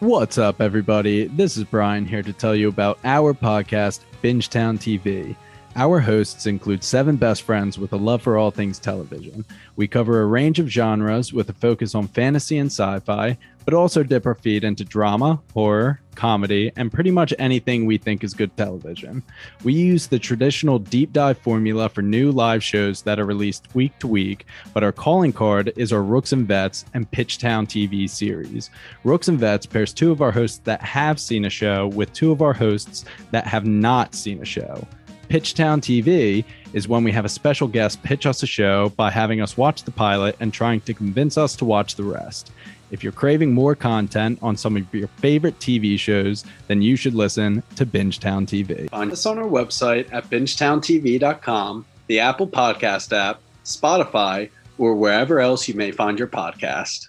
What's up, everybody? This is Brian here to tell you about our podcast, Bingetown TV. Our hosts include seven best friends with a love for all things television. We cover a range of genres with a focus on fantasy and sci fi, but also dip our feet into drama, horror, comedy, and pretty much anything we think is good television. We use the traditional deep dive formula for new live shows that are released week to week, but our calling card is our Rooks and Vets and Pitchtown TV series. Rooks and Vets pairs two of our hosts that have seen a show with two of our hosts that have not seen a show. Pitchtown TV is when we have a special guest pitch us a show by having us watch the pilot and trying to convince us to watch the rest. If you're craving more content on some of your favorite TV shows, then you should listen to Bingetown TV. Find us on our website at bingetowntv.com, the Apple Podcast app, Spotify, or wherever else you may find your podcast.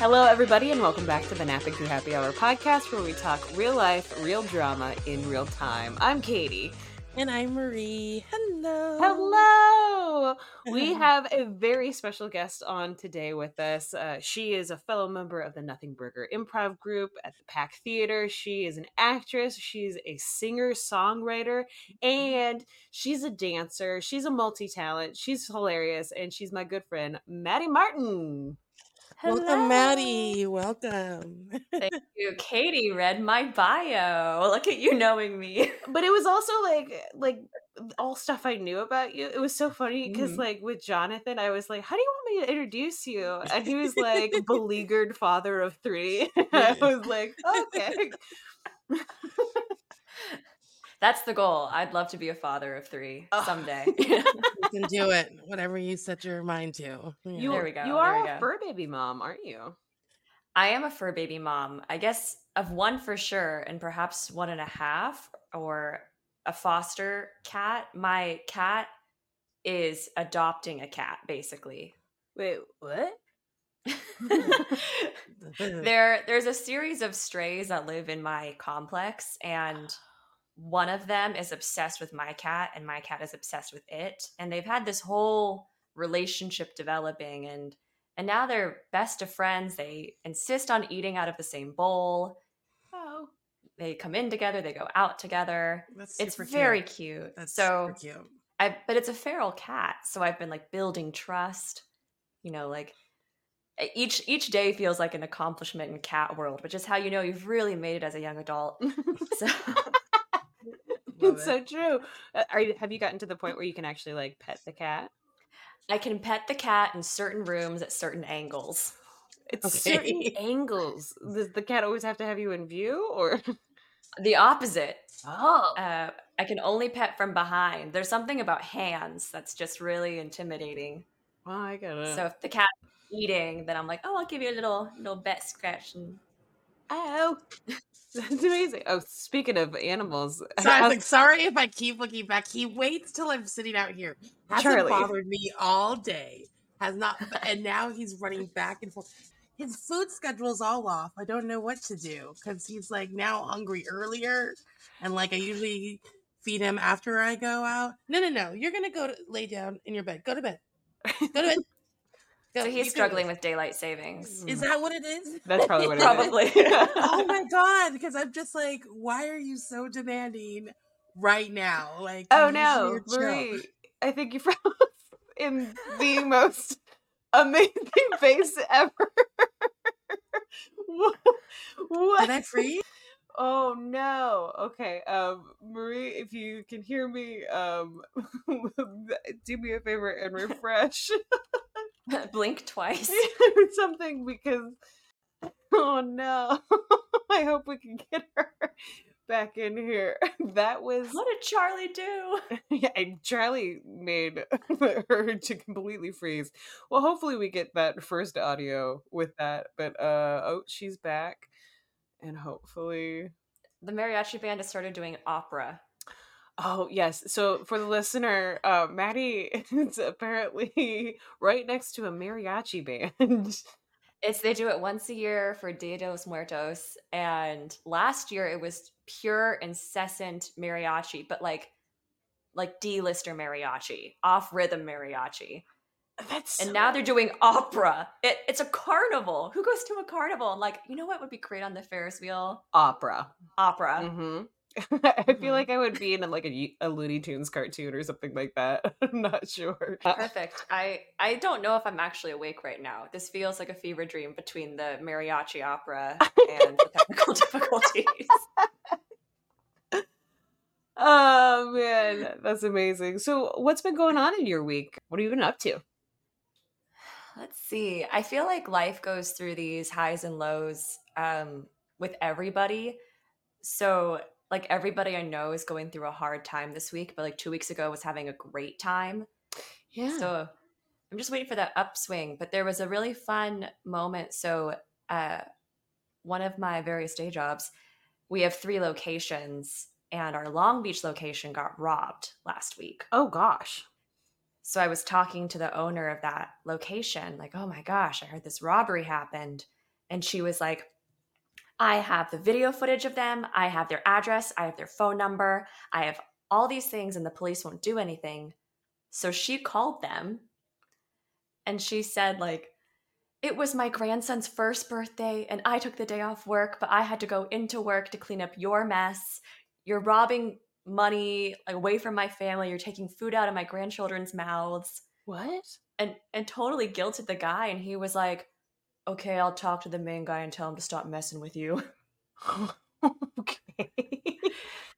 Hello, everybody, and welcome back to the Napping Through Happy Hour podcast, where we talk real life, real drama in real time. I'm Katie. And I'm Marie. Hello. Hello. We have a very special guest on today with us. Uh, she is a fellow member of the Nothing Burger Improv Group at the Pack Theater. She is an actress. She's a singer songwriter, and she's a dancer. She's a multi talent. She's hilarious, and she's my good friend Maddie Martin. Welcome, Maddie. Welcome. Thank you. Katie read my bio. Look at you knowing me. but it was also like like all stuff I knew about you. It was so funny because Mhm. like with Jonathan, I was like, "How do you want me to introduce you?" And he was like, "Beleaguered father of three. I was like, "Okay." That's the goal. I'd love to be a father of three Oh. someday. You can do it. Whatever you set your mind to. You, There we go, You are we a fur baby mom, aren't you? I am a fur baby mom. I guess of one for sure, and perhaps one and a half, or a foster cat. My cat is adopting a cat, basically. Wait, what? there there's a series of strays that live in my complex and one of them is obsessed with my cat and my cat is obsessed with it and they've had this whole relationship developing and and now they're best of friends they insist on eating out of the same bowl Oh, they come in together they go out together That's it's very cute. cute That's so cute. I but it's a feral cat, so I've been like building trust. You know, like each each day feels like an accomplishment in cat world, which is how you know you've really made it as a young adult. So Love it's so true. Uh, Are you, have you gotten to the point where you can actually like pet the cat? I can pet the cat in certain rooms at certain angles. It's Okay. certain angles. Does the cat always have to have you in view, or The opposite. oh, Uh, I can only pet from behind. There's something about hands that's just really intimidating. well, I get it. So if the cat's eating, then I'm like, oh, I'll give you a little little bet scratch and oh, that's amazing. Oh, speaking of animals, So I was like, sorry if I keep looking back. He waits till I'm sitting out here. Hasn't Charlie. bothered me all day. Has not, and now he's running back and forth. His food schedule's all off. I don't know what to do because he's like now hungry earlier, and like I usually feed him after I go out. No, no, no. You're gonna go to lay down in your bed. Go to bed. Go to bed. Go. so You he's can- struggling with daylight savings. Is that what it is? that's probably what it is. Probably. oh my god! Because I'm just like, why are you so demanding right now? Like, Oh no, you're. Marie! I think you froze in the most amazing face ever. what? what? Did I freeze? Oh no. Okay. Um Marie, if you can hear me, um do me a favor and refresh Blink twice. something because Oh no. I hope we can get her back in here. That was What did Charlie do? yeah, and Charlie made her to completely freeze. Well, hopefully we get that first audio with that. But uh oh, she's back. And hopefully The mariachi band has started doing opera. Oh yes. So for the listener, uh Maddie is apparently right next to a mariachi band. It's they do it once a year for Dia de los Muertos, and last year it was pure incessant mariachi, but like like D-lister mariachi, off rhythm mariachi. That's And now they're doing opera. It, it's a carnival. Who goes to a carnival and like, you know what would be great on the Ferris wheel? opera. Opera. hmm I feel Mhm. like I would be in like a, a Looney Tunes cartoon or something like that. I'm not sure. Perfect. I I don't know if I'm actually awake right now. This feels like a fever dream between the mariachi opera and the technical difficulties. oh man, that's amazing. So, what's been going on in your week? What have you been up to? Let's see. I feel like life goes through these highs and lows um, with everybody. So, like everybody I know is going through a hard time this week, but like two weeks ago was having a great time. Yeah. So I'm just waiting for that upswing. But there was a really fun moment. So uh, one of my various day jobs, we have three locations, and our Long Beach location got robbed last week. oh gosh. So I was talking to the owner of that location, like, oh my gosh, I heard this robbery happened. And she was like, I have the video footage of them. I have their address. I have their phone number. I have all these things, and the police won't do anything. So she called them and she said, like, it was my grandson's first birthday, and I took the day off work, but I had to go into work to clean up your mess. You're robbing money away from my family. You're taking food out of my grandchildren's mouths What? and and totally guilted the guy and he was like okay i'll talk to the main guy and tell him to stop messing with you okay.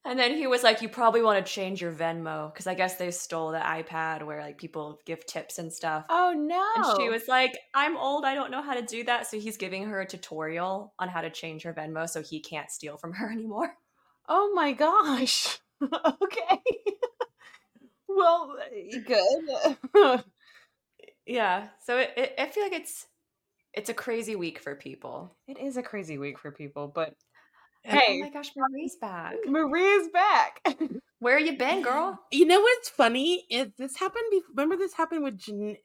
and then he was like you probably want to change your venmo because i guess they stole the ipad where like people give tips and stuff oh no. and she was like i'm old i don't know how to do that so he's giving her a tutorial on how to change her venmo so he can't steal from her anymore Oh my gosh. okay. well, good. yeah so it, it, i feel like it's it's a crazy week for people it is a crazy week for people, but And- oh hey, my gosh marie's back Marie's back. where you been girl You know what's funny? Is this happened before? Remember this happened with Jan-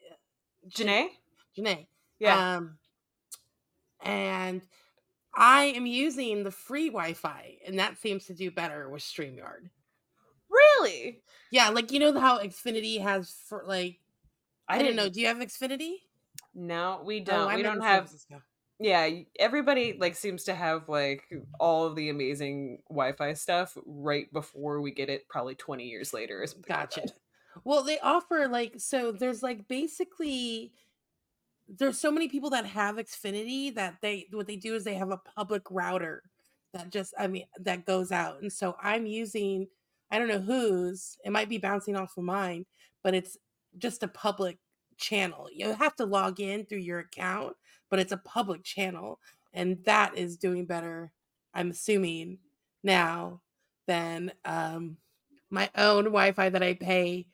Janae? Janae. Yeah. Um, and I am using the free Wi-Fi, and that seems to do better with Streamyard. Really? Yeah, like you know how Xfinity has for like I, didn't know. Do you have Xfinity? No, we Oh, don't. I'm we don't have yeah everybody like seems to have like all of the amazing wi-fi stuff right before we get it probably 20 years later or something like Gotcha. Well, they offer like so there's like basically there's so many people that have Xfinity that they what they do is they have a public router that just I mean that goes out. And so I'm using I don't know whose, it might be bouncing off of mine, but it's just a public channel. You have to log in through your account, but it's a public channel and that is doing better I'm assuming now than um my own Wi-Fi that I pay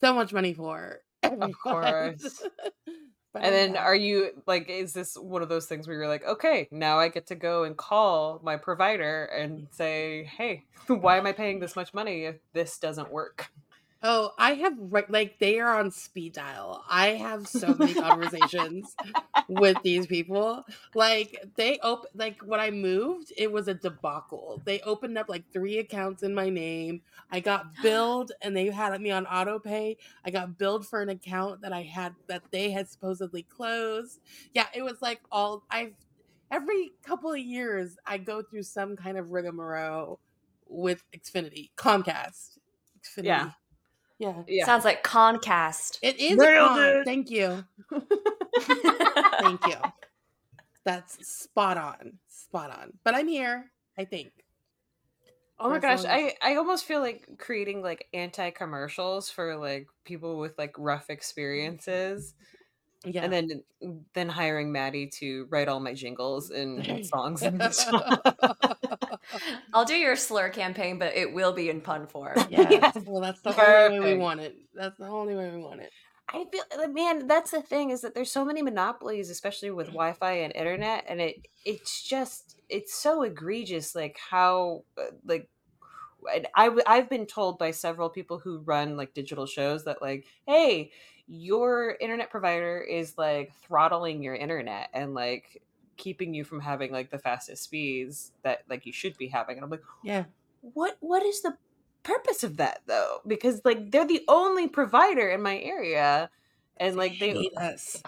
so much money for. Of course. But and then are you like is this one of those things where you're like okay now i get to go and call my provider and say hey why am i paying this much money if this doesn't work Oh, I have right like they are on speed dial. I have so many conversations with these people. Like they open like when I moved, it was a debacle. They opened up like three accounts in my name. I got billed and they had me on auto pay. I got billed for an account that I had that they had supposedly closed. Yeah, it was like all I've every couple of years I go through some kind of rigmarole with Xfinity, Comcast. Xfinity. Yeah. Yeah. yeah Sounds like Concast. It is Nailed on. it. Thank you. Thank you. That's spot on. Spot on. But I'm here, I think. Oh my gosh, I I almost feel like creating like anti commercials for like people with like rough mm-hmm. experiences. Yeah. and then then hiring Maddie to write all my jingles and There you songs. go. And I'll do your slur campaign, but it will be in pun form. yeah. Yes. Well, that's the only way we want it. That's the only way we want it. I feel like, man, that's the thing is that there's so many monopolies, especially with Wi-Fi and internet, and it it's just it's so egregious, like how uh, like and I I've been told by several people who run like digital shows that like, hey, your internet provider is like throttling your internet and like keeping you from having like the fastest speeds that like you should be having, and I'm like, Yeah. what what is the purpose of that though because like they're the only provider in my area and like they hate us.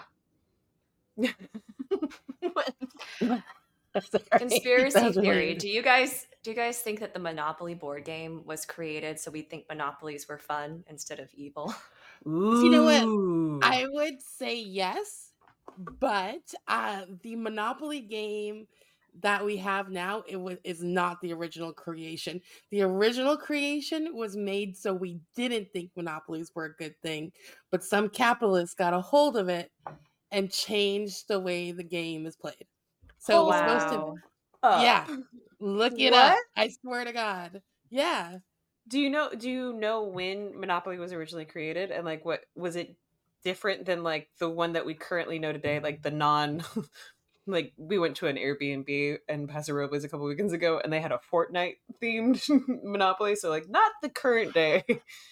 Conspiracy That's theory. related. Do you guys do you guys think that the Monopoly board game was created so we think monopolies were fun instead of evil? You know what? I would say yes, but uh, the Monopoly game that we have now it was is not the original creation. The original creation was made so we didn't think monopolies were a good thing, but some capitalists got a hold of it and changed the way the game is played. So oh, it was supposed to Wow. Oh. yeah. Look it up. I swear to God. Yeah. do you know do you know when monopoly was originally created and like what was it different than like the one that we currently know today like the non like we went to an airbnb in paso robles a couple weekends ago and they had a fortnite themed monopoly so like not the current day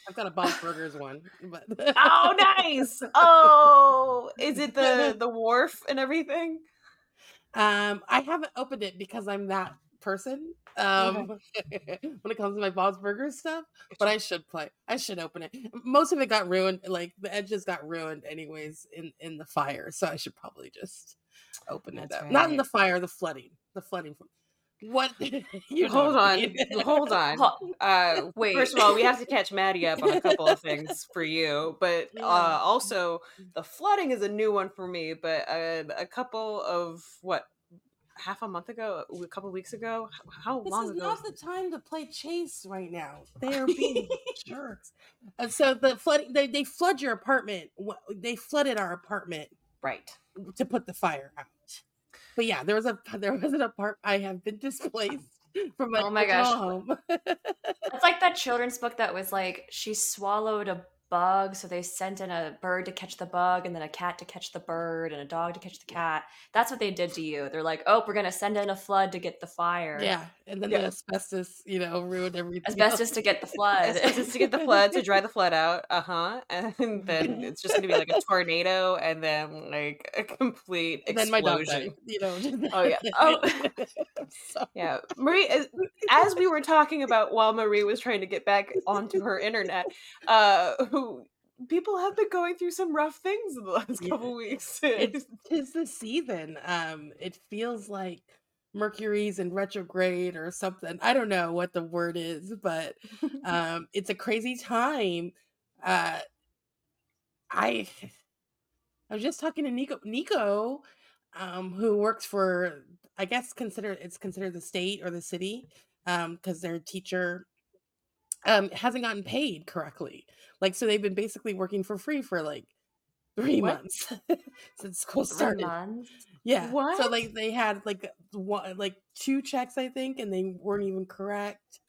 I've got a Bob's Burgers one. But oh nice oh is it the the wharf and everything Um, I haven't opened it because I'm that person. Um, when it comes to my Bob's Burgers stuff, but I should play. I should open it. Most of it got ruined. Like the edges got ruined anyways in in the fire, so I should probably just open it That's up. Not in the fire, the flooding. The flooding. What? you hold on hold on uh Wait. first of all we have to catch maddie up on a couple of things for you but uh also the flooding is a new one for me but uh, a couple of what half a month ago a couple weeks ago how This long ago? This is ago not the time to play chase right now. They are being jerks. And so the flooding, they, they flood your apartment. Wh- They flooded our apartment right to put the fire out. But yeah, there was a there was an apartment. I have been displaced from my, Oh my gosh. home. It's like that children's book that was like she swallowed a bug, so they sent in a bird to catch the bug, and then a cat to catch the bird, and a dog to catch the cat. That's what they did to you. They're like, oh, we're gonna send in a flood to get the fire. yeah, and then Yeah. the asbestos, you know, ruined everything. asbestos to get the flood. Asbestos to get the flood to dry the flood out uh-huh and then it's just gonna be like a tornado and then like a complete And then my dog explosion died. You know. Oh, yeah. Oh. Yeah, Marie. As, as we were talking about while Marie was trying to get back onto her internet, uh, people have been going through some rough things in the last Yeah. couple weeks. it's the season. Um, it feels like Mercury's in retrograde or something. I don't know what the word is, but um, it's a crazy time. Uh, I I was just talking to Nico. Nico, um, who works for I guess consider it's considered the state or the city because um, because their teacher um hasn't gotten paid correctly. Like so they've been basically working for free for like three What? months since school Three started. months. Yeah. So like they had like one like two checks I think and they weren't even correct.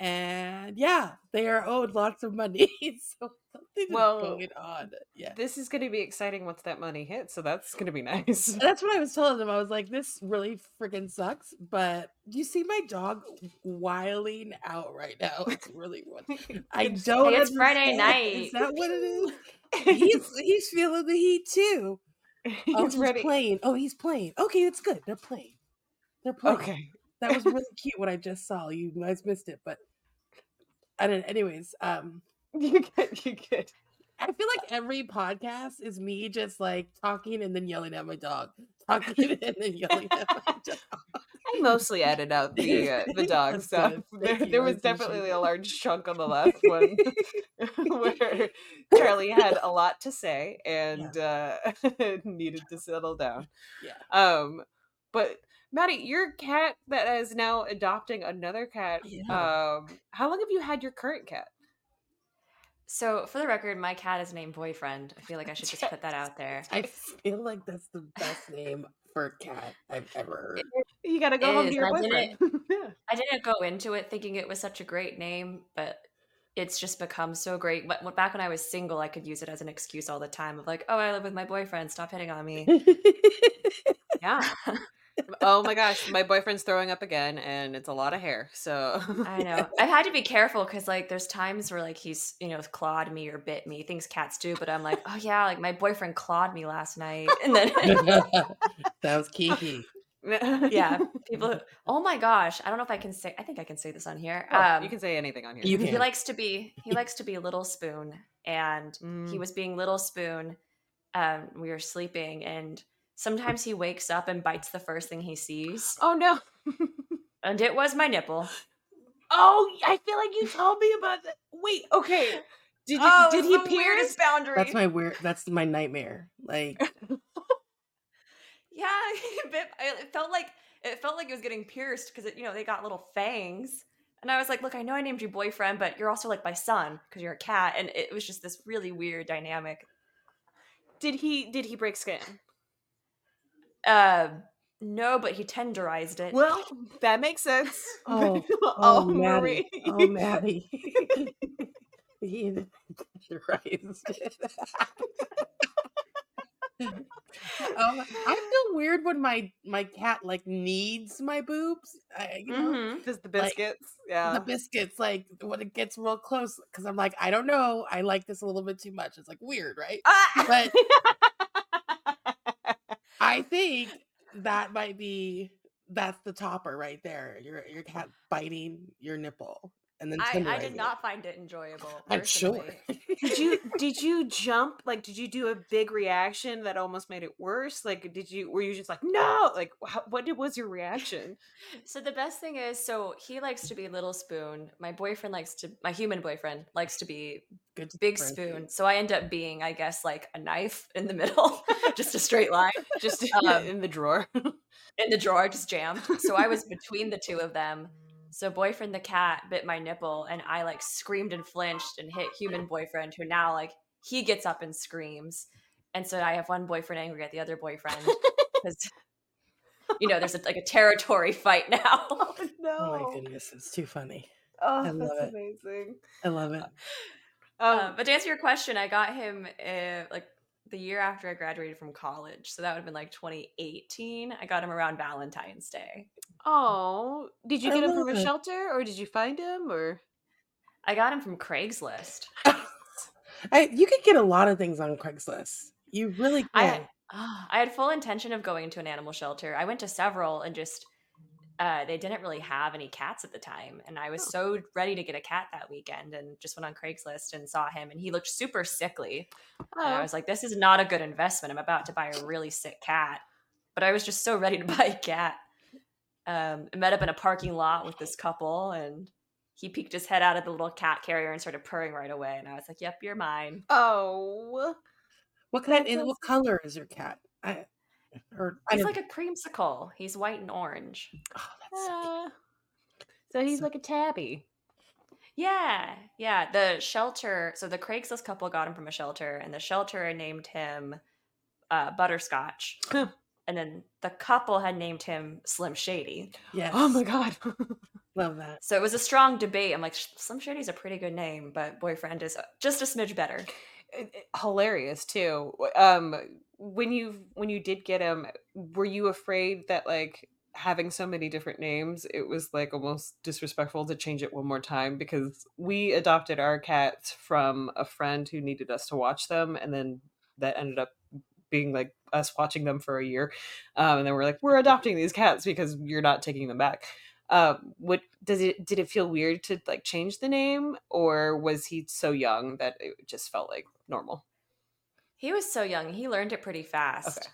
And yeah, they are owed lots of money. so something Well, is going on. Yeah. this is going to be exciting once that money hits. So that's going to be nice. And that's what I was telling them. I was like, this really freaking sucks. But you see my dog wiling out right now? It's really what I don't. It's Friday night. Is that what it is? He's he's feeling the heat too. Oh, he's Oh, he's ready. playing. Oh, he's playing. Okay, it's good. They're playing. They're playing. Okay. That was really cute what I just saw. You guys missed it, but I don't. Anyways, um, You get. You. I feel like every podcast is me just like talking and then yelling at my dog, talking and then yelling at my dog. I mostly edited out the uh, the dog That's stuff. There, there was definitely a large chunk on the last one where Charlie had a lot to say and uh, needed to settle down. Yeah. Um, but Maddie, your cat that is now adopting another cat. Yeah. Um, how long have you had your current cat? So, for the record, my cat is named Boyfriend. I feel like I should just put that out there. I feel like that's the best name for a cat I've ever heard. You gotta go It home is, to your I boyfriend. Yeah. I didn't go into it thinking it was such a great name, but it's just become so great. But back when I was single, I could use it as an excuse all the time of like, oh, I live with my boyfriend. Stop hitting on me. yeah. Oh my gosh, my boyfriend's throwing up again, and it's a lot of hair. So I know. I've had to be careful because like there's times where like he's you know clawed me or bit me, things cats do. But I'm like, oh yeah, like my boyfriend clawed me last night, and then that was Kiki. yeah, people. Oh my gosh, I don't know if I can say. I think I can say this on here. Oh, um, you can say anything on here. You he likes to be he likes to be little spoon and he Mm. was being little spoon um we were sleeping and sometimes he wakes up and bites the first thing he sees Oh no. and it was my nipple Oh, I feel like you told me about that. Wait, okay. Did you, oh, did he was the pierce? boundary That's my weird. That's my nightmare. Like yeah he bit, it felt like it felt like it was getting pierced because you know they got little fangs and i was like look i know i named you boyfriend but you're also like my son because you're a cat and it was just this really weird dynamic Did he did he break skin? Uh no but he tenderized it Well, that makes sense. Oh, oh, oh, Marie. Oh, Maddie. he tenderized it. um, I feel weird when my my cat like needs my boobs. I, you know, Mhm. Just the Like, biscuits. yeah. the biscuits like when it gets real close because I'm like I don't know. I like this a little bit too much. It's like weird, right? Ah! But I think that might be that's the topper right there. Your your cat biting your nipple and then I, I tenderizing did it. not find it enjoyable. I'm sure. did you did you jump? Like, did you do a big reaction that almost made it worse? Like, did you were you just like no? Like, how, what did, was your reaction? So the best thing is, so he likes to be little spoon. My boyfriend likes to, my human boyfriend likes to be Good to big differentiate. spoon. So I end up being, I guess, like a knife in the middle, just a straight line Just Um, in the drawer. in the drawer, just jammed. So I was between the two of them. So boyfriend the cat bit my nipple, and I like screamed and flinched and hit human boyfriend, who now like he gets up and screams, and so I have one boyfriend angry at the other boyfriend because you know there's a, like a territory fight now. oh no! Oh my goodness, it's too funny. Oh, I love that's it. amazing. I love it. Um, Uh, but to answer your question, I got him uh, like the year after I graduated from college, so that would have been like 2018. I got him around Valentine's Day. oh, did you I get him from love a shelter or did you find him or? I got him from Craigslist. I, you could get a lot of things on Craigslist. You really I can. Ah, I had full intention of going to an animal shelter. I went to several and just uh, they didn't really have any cats at the time, and I was Oh. so ready to get a cat that weekend, and just went on Craigslist and saw him, and he looked super sickly. And I Oh, was like, "This is not a good investment. I'm about to buy a really sick cat," but I was just so ready to buy a cat. Um, I met up in a parking lot with this couple, and he peeked his head out of the little cat carrier and started purring right away. And I was like, "Yep, you're mine." oh, What kind? That what color is your cat? I or He's like a creamsicle. He's white and orange. oh, that's so Uh, so he's So- like a tabby. Yeah, yeah. The shelter. So the Craigslist couple got him from a shelter, and the shelter named him uh, Butterscotch. And then the couple had named him Slim Shady. Yeah. Oh my god. love that. So it was a strong debate. I'm like, Slim Shady's a pretty good name, but boyfriend is just a smidge better. Hilarious too um when you when you did get him were you afraid that like having so many different names it was like almost disrespectful to change it one more time? Because we adopted our cats from a friend who needed us to watch them and then that ended up being like us watching them for a year um, and then we're like we're adopting these cats because you're not taking them back. Um what does it did it feel weird to like change the name or was he so young that it just felt like normal He was so young. He learned it pretty fast. Okay.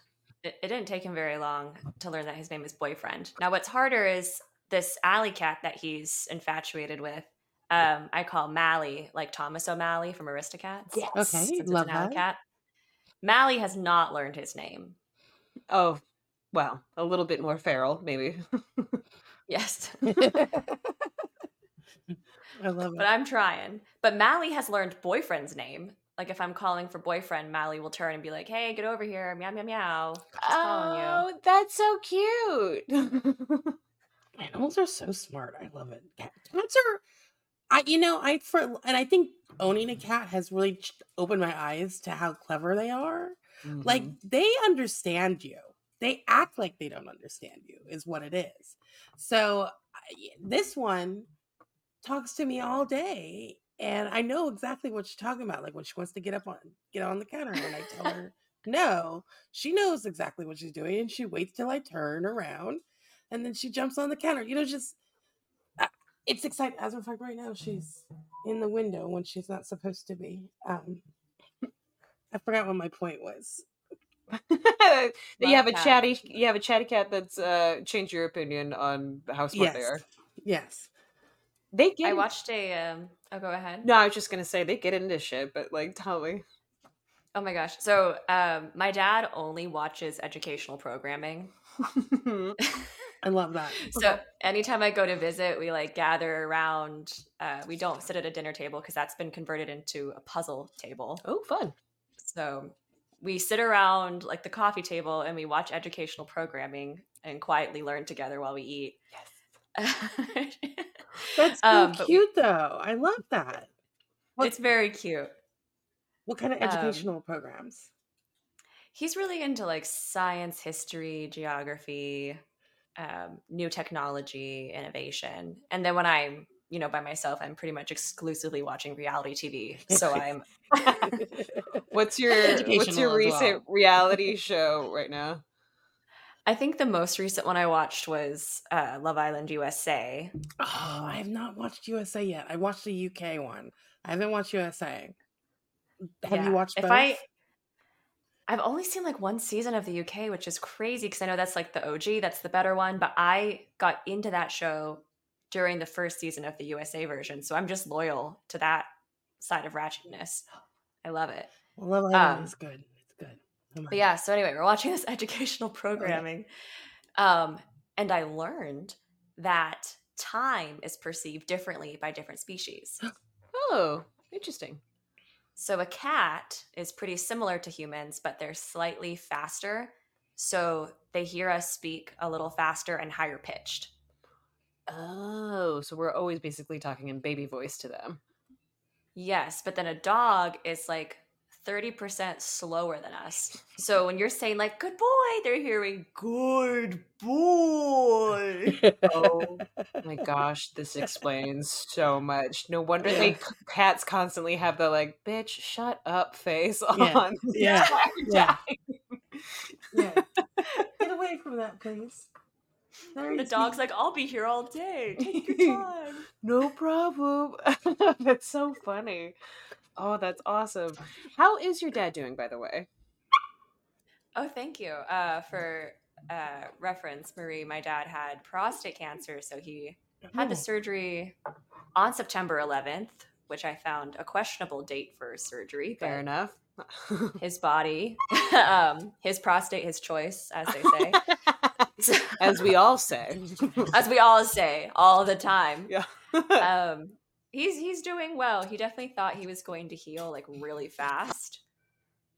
It, it didn't take him very long to learn that his name is boyfriend. Now, what's harder is this alley cat that he's infatuated with. Um, I call Mally, like Thomas O'Malley from Aristocats. Yes. Okay, since it's love an alley that. cat. Mally has not learned his name. oh well a little bit more feral maybe Yes. I love it. But I'm trying. But Mally has learned boyfriend's name. Like if I'm calling for boyfriend, Mally will turn and be like, "Hey, get over here, meow meow meow." Just you. Oh, that's so cute. Animals are so smart. I love it. Cats are, I you know I for and I think owning a cat has really opened my eyes to how clever they are. Like Mhm. they understand you. They act like they don't understand you. Is what it is. So this one talks to me all day, and I know exactly what she's talking about. Like when she wants to get up on get on the counter, and I tell her no, she knows exactly what she's doing, and she waits till I turn around, and then she jumps on the counter. You know, just uh, it's exciting. As a fact, right now she's in the window when she's not supposed to be. Um, I forgot what my point was. you have a Love chatty you have a chatty cat that's uh changed your opinion on how smart they are. Yes. They get I in- watched a. Um, oh, go ahead. No, I was just gonna say they get into shit, but like tell me. Oh my gosh. So, um, my dad only watches educational programming. I love that. So, anytime I go to visit, we like gather around. Uh, we don't sit at a dinner table because that's been converted into a puzzle table. oh, fun. So, we sit around like the coffee table and we watch educational programming and quietly learn together while we eat. Yes. That's so Um, but we- cute, though. I love that. What, it's very cute. what kind of um, educational programs? He's really into like science, history, geography, um, new technology, innovation. And then when I'm, you know, by myself, I'm pretty much exclusively watching reality TV. So I'm What's your what's your recent reality show right now? I think the most recent one I watched was uh, Love Island USA. Oh, I have not watched USA yet. I watched the UK one. I haven't watched USA. Have Yeah. you watched If both? I I've only seen like one season of the UK, which is crazy because I know that's like the OG, that's the better one. But I got into that show during the first season of the USA version, so I'm just loyal to that side of ratchetness. I love it. Love Island um, is good. Oh But yeah, so anyway, we're watching this educational programming. Um, and I learned that time is perceived differently by different species. Oh, interesting. So a cat is pretty similar to humans, but they're slightly faster. So they hear us speak a little faster and higher pitched. Oh, so we're always basically talking in baby voice to them. Yes, but then a dog is like 30% slower than us. So when you're saying like good boy, they're hearing good boy. Oh my gosh, this explains so much. No wonder they cats constantly have the like bitch shut up face Yeah, on. yeah, yeah. yeah. Get away from that, please. Very The sweet. dog's like, I'll be here all day. Take your time. No problem. that's so funny. Oh, that's awesome. How is your dad doing, by the way? Oh, thank you. Uh, for uh, reference, Marie, my dad had prostate cancer, so he had the Oh. surgery on September 11th, which I found a questionable date for surgery. Fair enough. His body, um, his prostate, his choice, as they say. As we all say. as we all say all the time. yeah. Um, he's he's doing well. He definitely thought he was going to heal like really fast.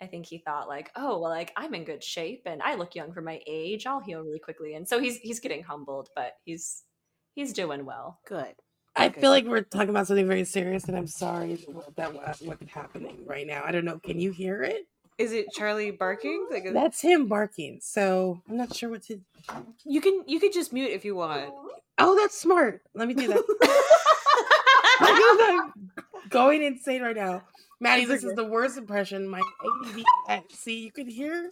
I think he thought like, oh well, like I'm in good shape and I look young for my age. I'll heal really quickly, and so he's he's getting humbled, but he's he's doing well. Good. I Okay. feel like we're talking about something very serious, and I'm sorry that what- what's happening right now. I don't know. Can you hear it? Is it Charlie barking? Like, is- That's him barking. So I'm not sure what to. you can you could just mute if you want. Oh, that's smart. Let me do that. I'm going insane right now. Maddie, this is the worst impression. My ADD. See, you can hear.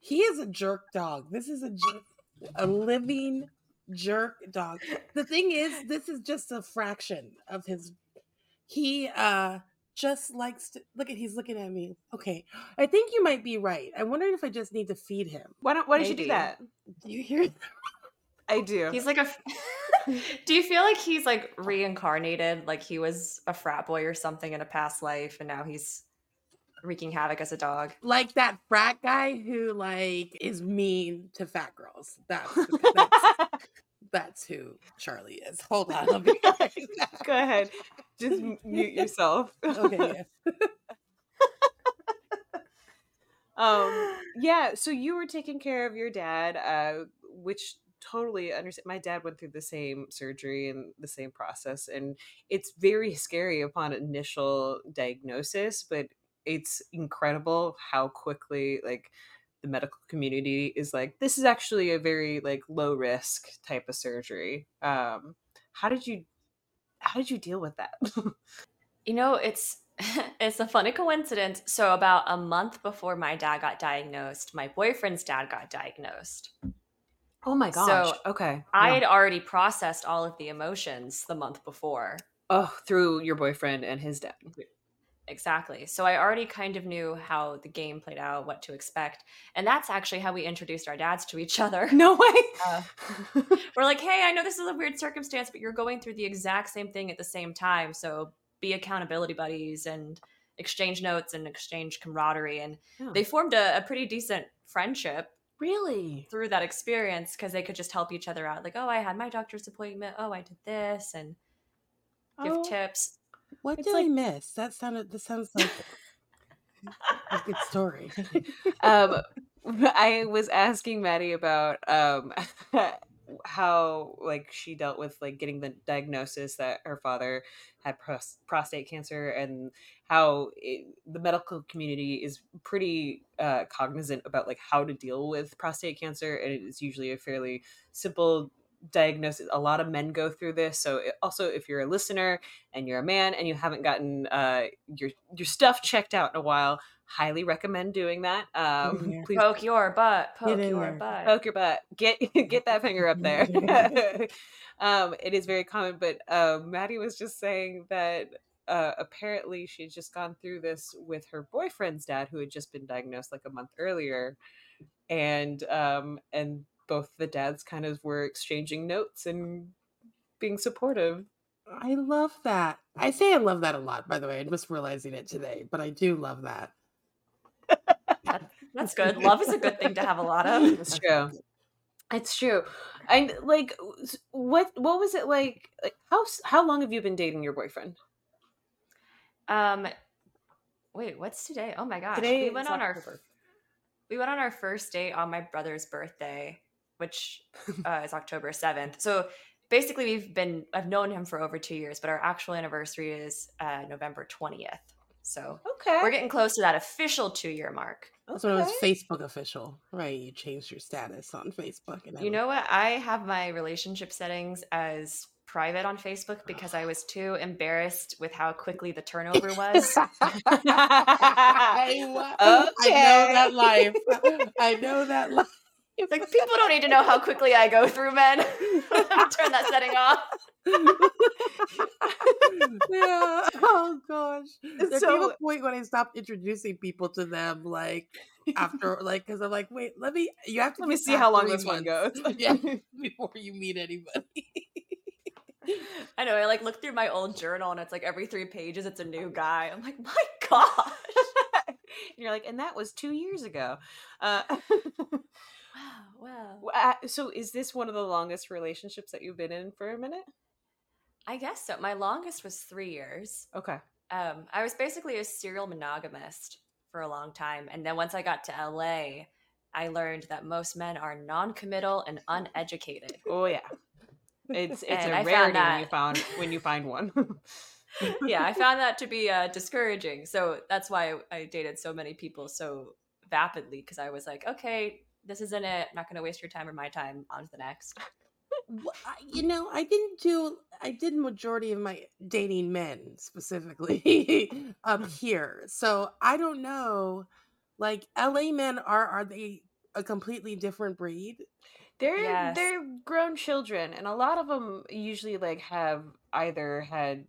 He is a jerk dog. This is a jerk, a living jerk dog. The thing is, this is just a fraction of his. He uh just likes to look at. He's looking at me. Okay, I think you might be right. I wonder if I just need to feed him. Why don't why don't you do that? Do you hear? I do. He's like a. Do you feel like he's like reincarnated? Like he was a frat boy or something in a past life, and now he's wreaking havoc as a dog. like that frat guy who like is mean to fat girls. That's that's, that's who Charlie is. Hold on. I'll be Go ahead. Just mute yourself. okay. Yeah. um yeah so you were taking care of your dad uh which totally understand my dad went through the same surgery and the same process and it's very scary upon initial diagnosis but it's incredible how quickly like the medical community is like this is actually a very like low risk type of surgery um how did you how did you deal with that You know, it's it's a funny coincidence. So about a month before my dad got diagnosed, my boyfriend's dad got diagnosed. Oh my gosh. So, okay I Yeah. had already processed all of the emotions the month before. oh through your boyfriend and his dad Exactly. So I already kind of knew how the game played out, what to expect. And that's actually how we introduced our dads to each other. no way Uh, We're like, hey, I know this is a weird circumstance, but you're going through the exact same thing at the same time. So be accountability buddies and exchange notes and exchange camaraderie. And Yeah. they formed a, a pretty decent friendship really through that experience because they could just help each other out. Like, oh, I had my doctor's appointment. Oh, I did this and give Oh. tips. What It's did like- I miss? That sounded. That sounds like a good story. um i was asking maddie about um how like she dealt with like getting the diagnosis that her father had pros- prostate cancer and how it, the medical community is pretty uh, cognizant about like how to deal with prostate cancer and it is usually a fairly simple diagnosis. A lot of men go through this so it, also if you're a listener and you're a man and you haven't gotten uh, your your stuff checked out in a while highly recommend doing that um please Poke your butt. Poke your there. butt. poke your butt get get that finger up there um it is very common but um maddie was just saying that uh apparently she had just gone through this with her boyfriend's dad who had just been diagnosed like a month earlier and um and both the dads kind of were exchanging notes and being supportive I love that. I say I love that a lot. By the way, I'm just realizing it today, but I do love that. That's good. Love is a good thing to have a lot of. it's true it's true and like what what was it like like how how long have you been dating your boyfriend Um, wait, what's today? Oh my gosh, Today we went on our we went on our first date on my brother's birthday, which uh, is October seventh. So basically, we've been I've known him for over two years, but our actual anniversary is uh, November twentieth. So okay we're getting close to that official two year mark. That's when it was Facebook official, right? You changed your status on Facebook, and You know what? I have my relationship settings as private on Facebook because I was too embarrassed with how quickly the turnover was. Wa- I know that life. I know that life. Like people don't need to know how quickly I go through men. Turn that setting off. yeah. Oh gosh. There came So- a point when I stopped introducing people to them, like after, like, because I'm like, wait, let me. You have to Let me see how long this one goes. yeah, before you meet anybody. I know. I like look through my old journal and it's like every three pages it's a new guy. I'm like, my gosh. and you're like, and that was two years ago. Uh, Wow. Wow. so, is this one of the longest relationships that you've been in for a minute? I guess so. My longest was three years. Okay. Um, I was basically a serial monogamist for a long time, and then once I got to LA, I learned that most men are non-committal and uneducated. Oh yeah. It's it's And a I rarity when you that- found when you find one. yeah, I found that to be uh, discouraging. So that's why I dated so many people so vapidly because I was like, okay, this isn't it. I'm not going to waste your time or my time. On to the next. Wh- I- you know, I didn't do. I did majority of my dating men specifically up here, so I don't know. Like LA men are are they a completely different breed? they're Yes. they're grown children, and a lot of them usually like have either had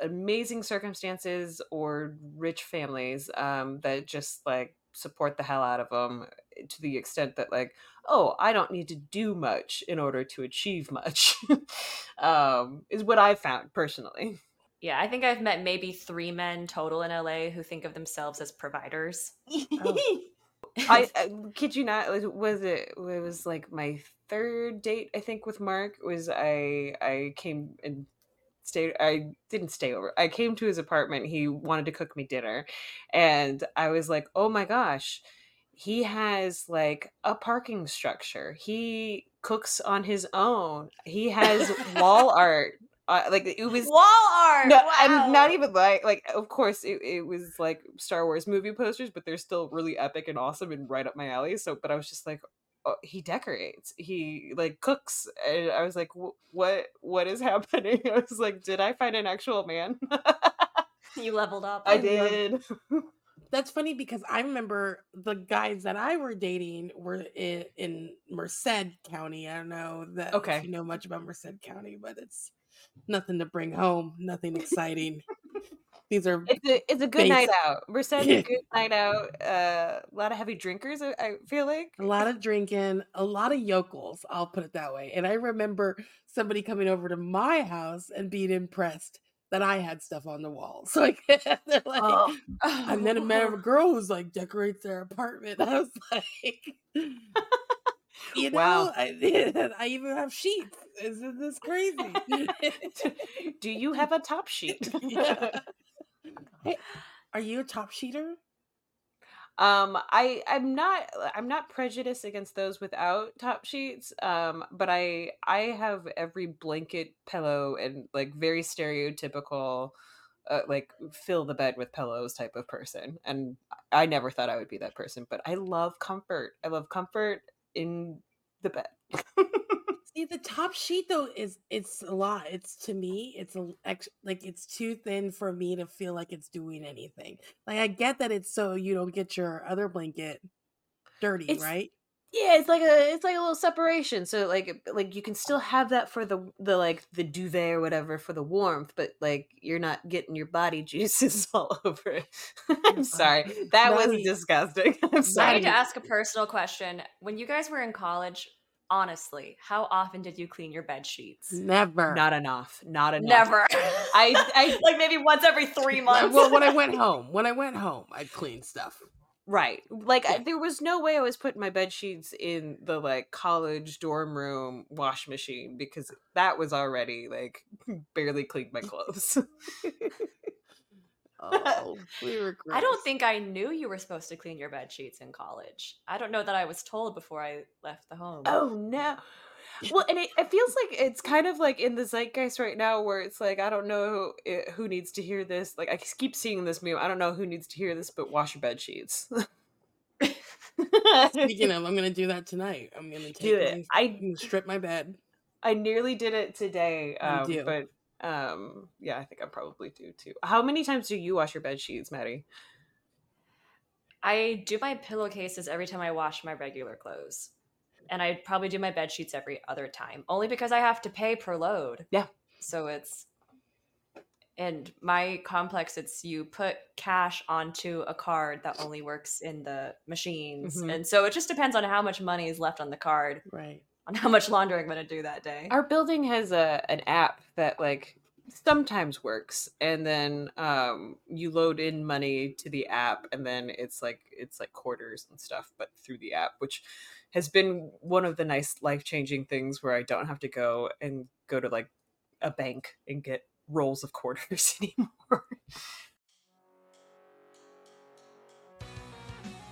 amazing circumstances or rich families um, that just like support the hell out of them to the extent that like oh i don't need to do much in order to achieve much um, is what i found personally Yeah, I think I've met maybe three men total in LA who think of themselves as providers. I, I kid you not. Was, was it? It was like my third date. I think with Mark was I. I came and stayed. I didn't stay over. I came to his apartment. He wanted to cook me dinner, and I was like, "Oh my gosh." He has like a parking structure. He cooks on his own. He has wall art uh, like it was wall art. No, wow. I'm not even like like. Of course, it, it was like Star Wars movie posters, but they're still really epic and awesome and right up my alley. So, but I was just like, oh, he decorates, he like cooks, and I was like, what what is happening? I was like, did I find an actual man? you leveled up. I did. That's funny because I remember the guys that I were dating were in, in Merced County. I don't know that okay. you know much about Merced County, but it's nothing to bring home, nothing exciting. These are it's a it's a good night out. Merced's a good night out. Uh, a lot of heavy drinkers. I feel like a lot of drinking, a lot of yokels. I'll put it that way. And I remember somebody coming over to my house and being impressed that I had stuff on the walls. So like, they're like, oh. and then I met a girl who's like decorates their apartment. I was like, you know, wow. I, I even have sheets. Isn't this crazy? Do you have a top sheet? hey, are you a top sheeter? Um, I I'm not I'm not prejudiced against those without top sheets. Um, but I I have every blanket, pillow, and like very stereotypical. Uh, like fill the bed with pillows type of person and i never thought i would be that person but i love comfort i love comfort in the bed. See, the top sheet though is it's a lot. It's to me, it's a like it's too thin for me to feel like it's doing anything. Like I get that it's so you don't get your other blanket dirty, it's, right? Yeah, it's like a it's like a little separation. So like like you can still have that for the the like the duvet or whatever for the warmth, but like you're not getting your body juices all over it. I'm sorry. That was disgusting. I'm sorry. I need to ask a personal question. When you guys were in college, honestly, how often did you clean your bed sheets? Never. Not enough. Not enough. Never. I, I like maybe once every three months. well, when I went home, when I went home, I'd clean stuff. Right. Like I, there was no way I was putting my bed sheets in the like college dorm room wash machine because that was already like barely cleaned my clothes. oh, we were I don't think I knew you were supposed to clean your bed sheets in college. I don't know that I was told before I left the home. Oh no. Well, and it, it feels like it's kind of like in the zeitgeist right now where it's like, I don't know who, who needs to hear this. Like, I keep seeing this meme. I don't know who needs to hear this, but wash your bed sheets. Speaking of, I'm gonna do that tonight. I'm gonna take do it. My, I strip my bed. I nearly did it today, um, but um, yeah, I think I probably do too. How many times do you wash your bed sheets, Maddie? I do my pillowcases every time I wash my regular clothes. And I probably do my bed sheets every other time, only because I have to pay per load. Yeah. So it's and my complex it's you put cash onto a card that only works in the machines mm-hmm. and so it just depends on how much money is left on the card right on how much laundry i'm going to do that day. Our building has a an app that like sometimes works and then um you load in money to the app and then it's like it's like quarters and stuff but through the app which has been one of the nice life-changing things where i don't have to go and go to like a bank and get rolls of quarters anymore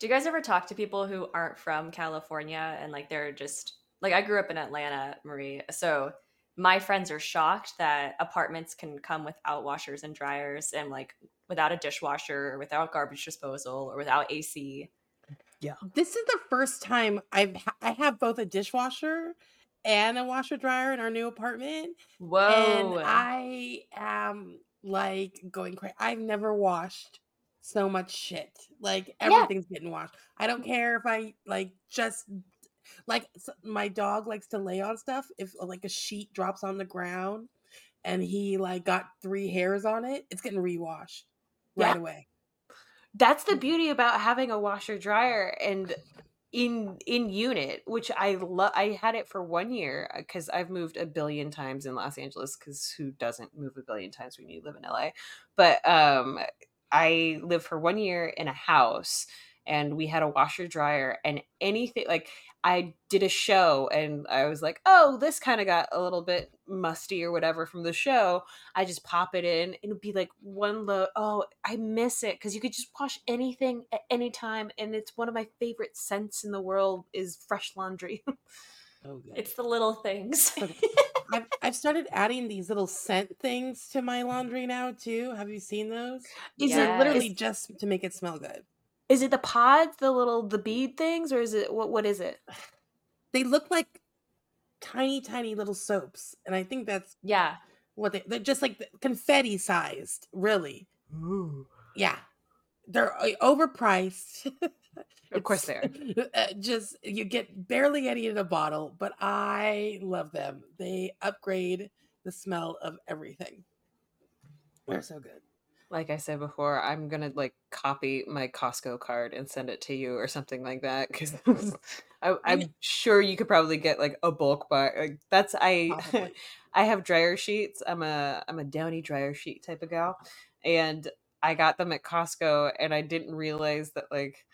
Do you guys ever talk to people who aren't from California and like they're just like I grew up in Atlanta, Marie. So my friends are shocked that apartments can come without washers and dryers and like without a dishwasher or without garbage disposal or without AC. Yeah. This is the first time I've ha- I have both a dishwasher and a washer dryer in our new apartment, Whoa. and I am like going crazy. I've never washed so much shit. Like everything's getting washed. I don't care if I like just like my dog likes to lay on stuff. If uh, like a sheet drops on the ground and he like got three hairs on it, it's getting rewashed right away. That's the beauty about having a washer dryer and in in unit, which I love. I had it for one year because I've moved a billion times in Los Angeles. Because who doesn't move a billion times when you live in LA? But um, I lived for one year in a house, and we had a washer dryer, and anything like I did a show, and I was like, oh, this kind of got a little bit musty or whatever from the show. I just pop it in, and it'd be like one load. Oh, I miss it because you could just wash anything at any time, and it's one of my favorite scents in the world is fresh laundry. Oh, it's the little things. I've, I've started adding these little scent things to my laundry now too. Have you seen those? Is They're it literally is, just to make it smell good. is it the pods, the little the bead things, or is it what? What is it? They look like tiny, tiny little soaps, and I think that's yeah. what they. They're just like confetti sized, really. Ooh. Yeah, they're uh, overpriced. Of course they are. uh, just you get barely any in a bottle, but I love them. They upgrade the smell of everything. They're so good. Like I said before, I'm gonna like copy my Costco card and send it to you or something like that because I'm sure you could probably get like a bulk buy. Like that's I Possibly. I have dryer sheets. I'm a I'm a downy dryer sheet type of gal, and I got them at Costco, and I didn't realize that like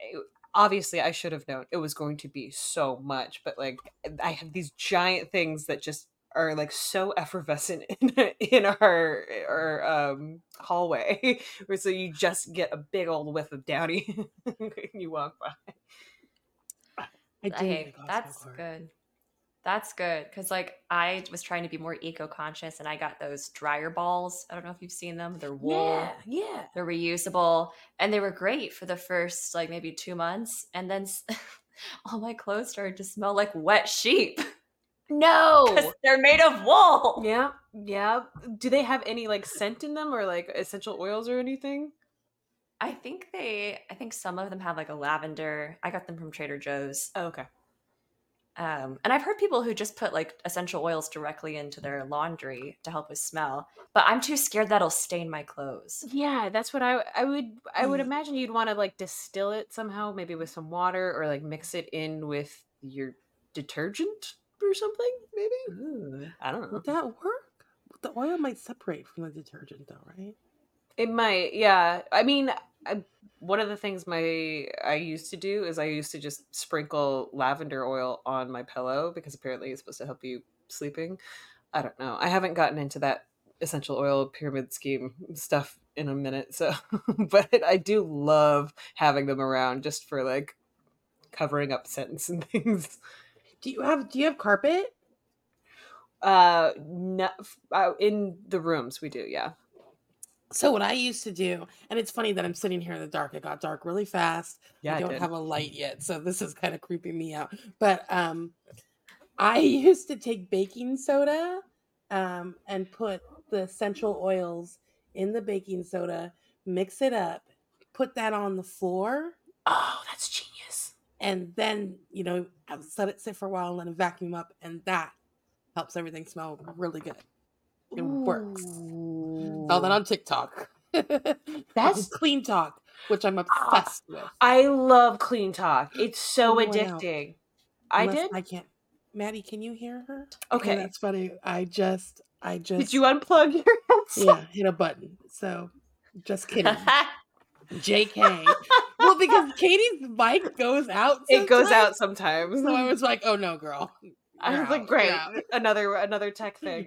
it- obviously I should have known it was going to be so much, but like I have these giant things that just are like so effervescent in, in our our um hallway where so you just get a big old whiff of downy when you walk by. I do Hey, need a Costco that's card. good. That's good because like I was trying to be more eco-conscious and I got those dryer balls. I don't know if you've seen them. They're wool. yeah. They're reusable and they were great for the first like maybe two months, and then all my clothes started to smell like wet sheep No. they're made of wool. Yeah, yeah. Do they have any like scent in them or like essential oils or anything? I think they. I think some of them have like a lavender. I got them from Trader Joe's. Oh, okay. Um, and I've heard people who just put like essential oils directly into their laundry to help with smell, but I'm too scared that'll stain my clothes. Yeah, that's what I I would I would Mm. imagine you'd want to like distill it somehow, maybe with some water or like mix it in with your detergent or something, maybe. Ooh. I don't know. Would that work? The oil might separate from the detergent, though, right? It might, yeah. I mean, I, one of the things my I used to do is I used to just sprinkle lavender oil on my pillow because apparently it's supposed to help you sleeping. I don't know. I haven't gotten into that essential oil pyramid scheme stuff in a minute, so but I do love having them around just for like covering up scents and things. Do you have Do you have carpet? Uh, no, uh in the rooms we do, yeah. So what I used to do, and it's funny that I'm sitting here in the dark. It got dark really fast. Yeah, I it don't did. have a light yet, so this is kind of creeping me out. But um, I used to take baking soda um, and put the essential oils in the baking soda, mix it up, put that on the floor, Oh, that's genius. and then you know I would let it sit for a while and let it vacuum up, and that helps everything smell really good. It works. Saw that on TikTok. That's- CleanTok, which I'm Ah, obsessed with. I love CleanTok. It's so Oh, addicting. I did. I can't. Maddie, can you hear her? Okay. that's funny. I just, I just, Did you unplug your headset? yeah, hit a button. So, just kidding. Jk. well, because Katie's mic goes out. It goes out sometimes. So I was like, oh no, girl. I You're was like, great, another another tech thing.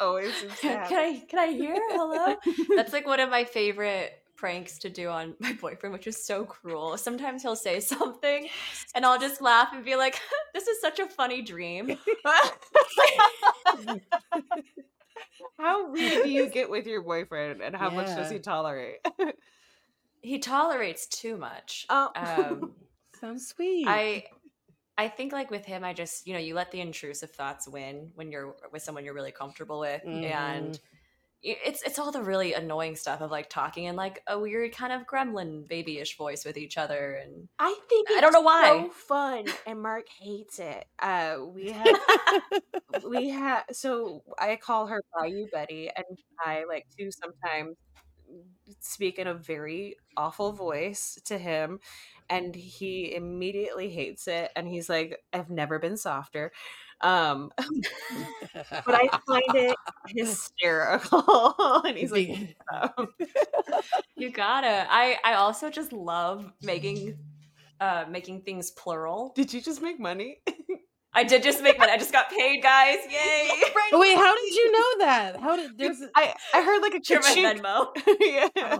Always seems to can. I can I hear? Hello? That's like one of my favorite pranks to do on my boyfriend, which is so cruel. Sometimes he'll say something and I'll just laugh and be like, this is such a funny dream. How weird do you get with your boyfriend, and how much does he tolerate? He tolerates too much. Oh. Um, Sounds sweet. I I think like with him, I just you know you let the intrusive thoughts win when you're with someone you're really comfortable with, and it's it's all the really annoying stuff of like talking in like a weird kind of gremlin babyish voice with each other, and I think I don't know why. So fun, and Mark hates it. Uh, we have we have so I call her Bayou Betty, and I like to sometimes speak in a very awful voice to him, and he immediately hates it, and he's like, "I've never been softer." Um, but I find it hysterical, and he's like, "Oh." you gotta. I I also just love making uh making things plural. "Did you just make money?" I did just make money. I just got paid, guys! Yay! Oh, wait, how did you know that? How did there's I I heard like a Share my chink. Venmo. yeah.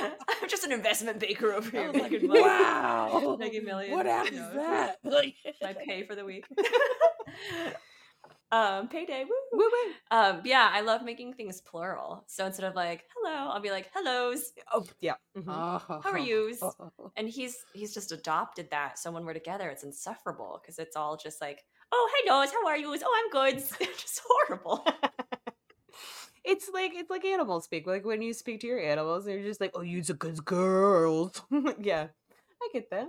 I'm just an investment banker over I here like, making money. wow, Making millions, What app is that? Like, my pay for the week. um, payday. Woo. Woo woo. Um, yeah, I love making things plural. So instead of like hello, I'll be like hellos. Oh yeah. mhm. oh, How are yous? And he's he's just adopted that. So when we're together, it's insufferable because it's all just like, oh hellos, how are yous? Oh, I'm good. It's just horrible. It's like it's like animal speak. Like when you speak to your animals, they're just like, "Oh, you's a good girl." yeah, I get that.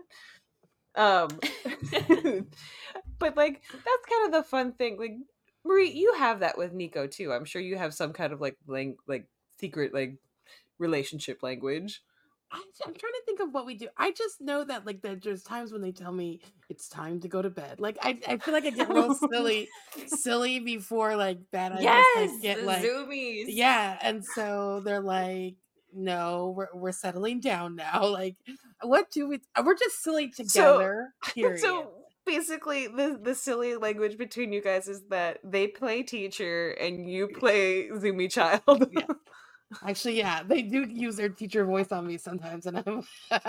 Um, but like that's kind of the fun thing. Like Marie, you have that with Nico too. I'm sure you have some kind of like lang- like secret like relationship language. I'm, I'm trying to think of what we do. I just know that like that there's times when they tell me it's time to go to bed. Like I, I feel like I get real silly, silly before like that. I yes, just like, get like zoomies. yeah, and so they're like, no, we're we're settling down now. Like, what do we? We're just silly together. period. So basically, the the silly language between you guys is that they play teacher and you play Zoomy child. Yeah. Actually, yeah, they do use their teacher voice on me sometimes, and I'm.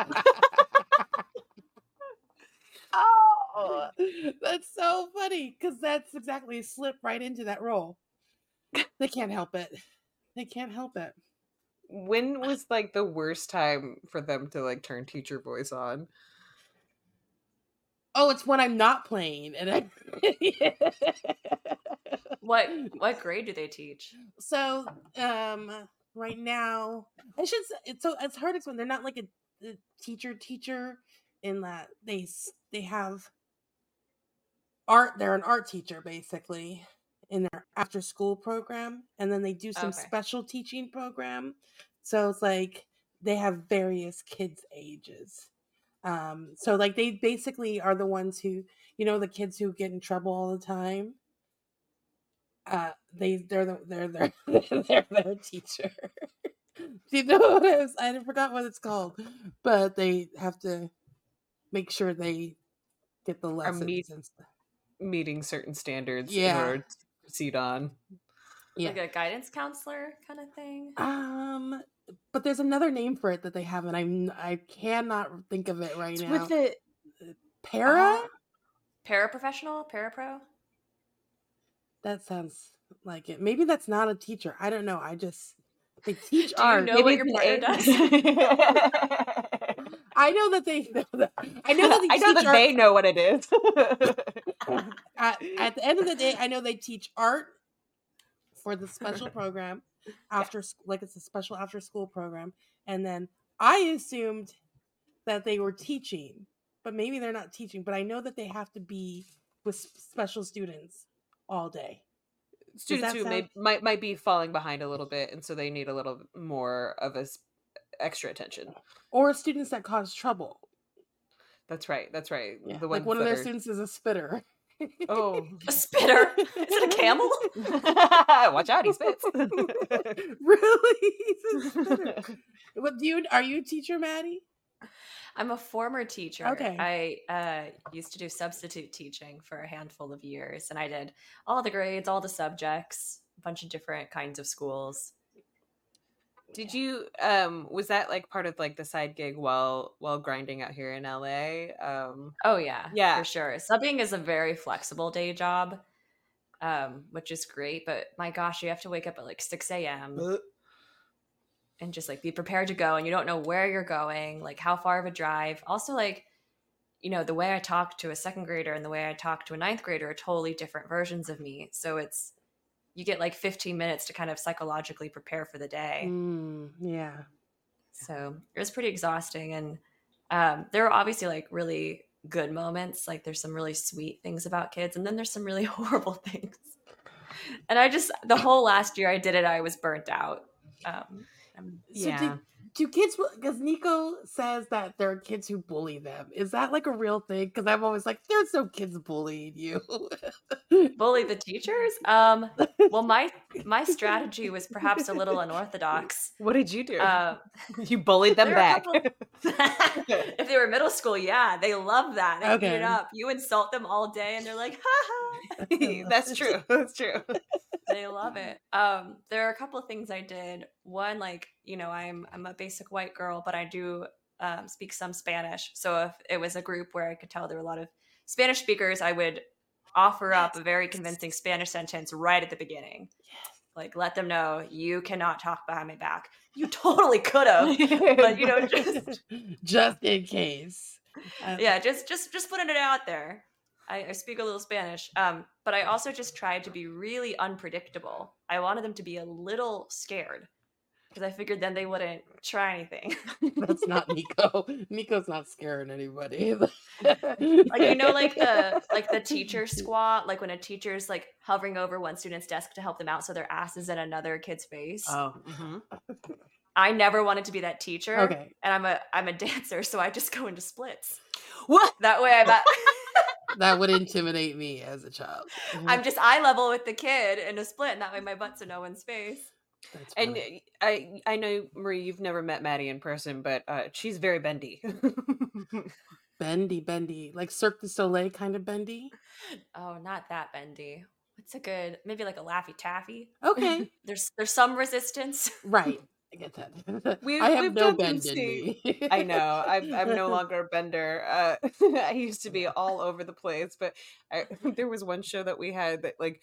oh, that's so funny because that's exactly slip right into that role. They can't help it. They can't help it. when was like the worst time for them to like turn teacher voice on? Oh, it's when I'm not playing, and I. What what grade do they teach? so um right now. I should say it's so it's hard to explain they're not like a, a teacher teacher in that they they have art they're an art teacher basically in their after school program and then they do some Okay. special teaching program. So it's like they have various kids ages. Um so like they basically are the ones who you know the kids who get in trouble all the time uh they they're the, they're their they're their teacher do you know what it is i forgot what it's called but they have to make sure they get the lessons meet- and stuff Meeting certain standards in order to proceed on. yeah Like a guidance counselor kind of thing? um but there's another name for it that they have and i'm i cannot think of it right It's now with the para Oh. Paraprofessional? Parapro? That sounds like it maybe that's not a teacher i don't know i just they teach Do you art know maybe what your it's partner an A- i know that they know that i know that they I know teach that art they know what it is. at, at the end of the day, I know they teach art for the special program after sc- like it's a special after school program, and then I assumed that they were teaching, but maybe they're not teaching. But I know that they have to be with s- special students all day. Students that who may, might might be falling behind a little bit, and so they need a little more of a s- extra attention. Uh, or students that cause trouble. That's right. That's right. Yeah. The like one of their are- students is a spitter. Oh, A spitter? Is it a camel? watch out! He spits. really? He's a spitter. what do you are you a teacher, Maddie? I'm a former teacher. Okay. I uh, used to do substitute teaching for a handful of years, and I did all the grades, all the subjects. a bunch of different kinds of schools. Did you um was that like part of like the side gig while while grinding out here in LA? Um Oh yeah, Yeah. for sure. Subbing is a very flexible day job, um, which is great. But my gosh, you have to wake up at like six a.m. and just like be prepared to go, and you don't know where you're going, like how far of a drive. Also, like you know, the way I talk to a second grader and the way I talk to a ninth grader are totally different versions of me. So it's you get like 15 minutes to kind of psychologically prepare for the day. Mm, yeah. So it was pretty exhausting. And um, there are obviously like really good moments. Like there's some really sweet things about kids, and then there's some really horrible things. And I just, the whole last year I did it, I was burnt out. Um, I'm- So yeah. do, do kids? Because Nico says that there are kids who bully them. Is that like a real thing? Because I'm always like, there's no kids bullying you. bully the teachers. Um, well, my my strategy was perhaps a little unorthodox. What did you do? Uh, you bullied them there are a back. couple- if they were middle school, yeah, they love that. They Okay. it up. You insult them all day, and they're like, "Ha ha." That's true. That's true. they love it. Um, there are a couple of things I did. One, like you know, I'm I'm a basic white girl, but I do um, speak some Spanish. So if it was a group where I could tell there were a lot of Spanish speakers, I would offer up a very convincing Spanish sentence right at the beginning. Like let them know you cannot talk behind my back. You totally could have, but you know, just just in case. Uh, yeah, just just just putting it out there. I, I speak a little Spanish, um, but I also just tried to be really unpredictable. I wanted them to be a little scared because I figured then they wouldn't try anything. That's not Nico. Nico's not scaring anybody. like you know, like the like the teacher squat, like when a teacher's like hovering over one student's desk to help them out, so their ass is in another kid's face. Oh, mhm. I never wanted to be that teacher. Okay. and I'm a I'm a dancer, so I just go into splits. what? That way, I'm at, that would intimidate me as a child. I'm just eye level with the kid in a split, and that way my butt's in no one's face. That's And funny. I I know Marie, you've never met Maddie in person, but uh, she's very bendy. bendy, bendy, like Cirque du Soleil kind of bendy. Oh, not that bendy. What's a good maybe like a laffy taffy? Okay, There's there's some resistance. right. I get that. We- I have no done them, bend in me. I know. I'm I'm no longer a bender. Uh, I used to be all over the place, but I, there was one show that we had that like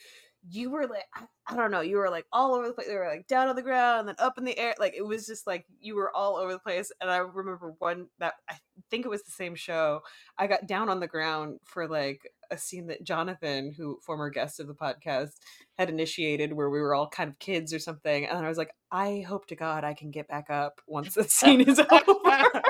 you were like I, I don't know, you were like all over the place. They were like down on the ground and then up in the air. Like it was just like you were all over the place. And I remember one that I think it was the same show. I got down on the ground for like a scene that Jonathan, who former guest of the podcast, had initiated where we were all kind of kids or something. And I was like, I hope to God I can get back up once the scene is over.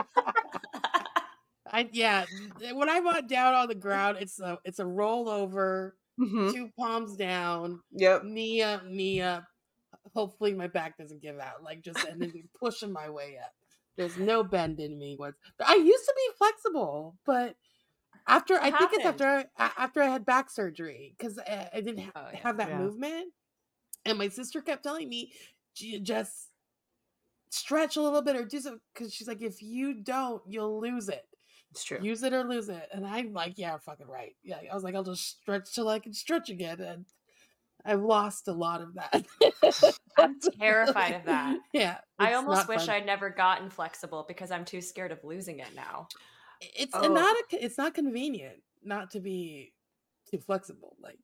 I yeah. When I'm down on the ground, it's a it's a rollover, Mhm. two palms down, Yep. knee up, knee up. Hopefully my back doesn't give out. Like just and then pushing my way up. There's no bend in me. Once I used to be flexible, but after I think it's after after I had back surgery because I, I didn't ha- Oh, yeah. have that Yeah. movement, and my sister kept telling me, just stretch a little bit or do something because she's like, if you don't, you'll lose it. It's true. Use it or lose it. And I'm like, yeah, fucking right. Yeah, I was like, I'll just stretch till I can stretch again, and I've lost a lot of that. I'm terrified of that. Yeah, I almost wish fun. I'd never gotten flexible because I'm too scared of losing it now. It's Oh. not a, it's not convenient not to be too flexible. Like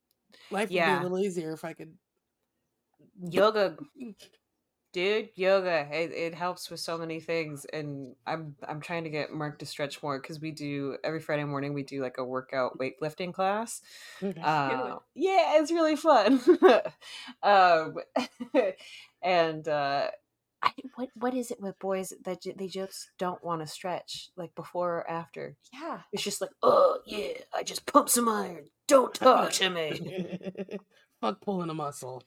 life would be a little easier if I could. yoga mm. Dude yoga it, it helps with so many things and i'm i'm trying to get mark to stretch more because we do every friday morning we do like a workout weightlifting class. Uh, yeah it's really fun. Um and uh I, what what is it with boys that ju- they just don't want to stretch like before or after? Yeah. it's just like oh yeah i just pump some iron. Don't talk to me. Fuck pulling a muscle.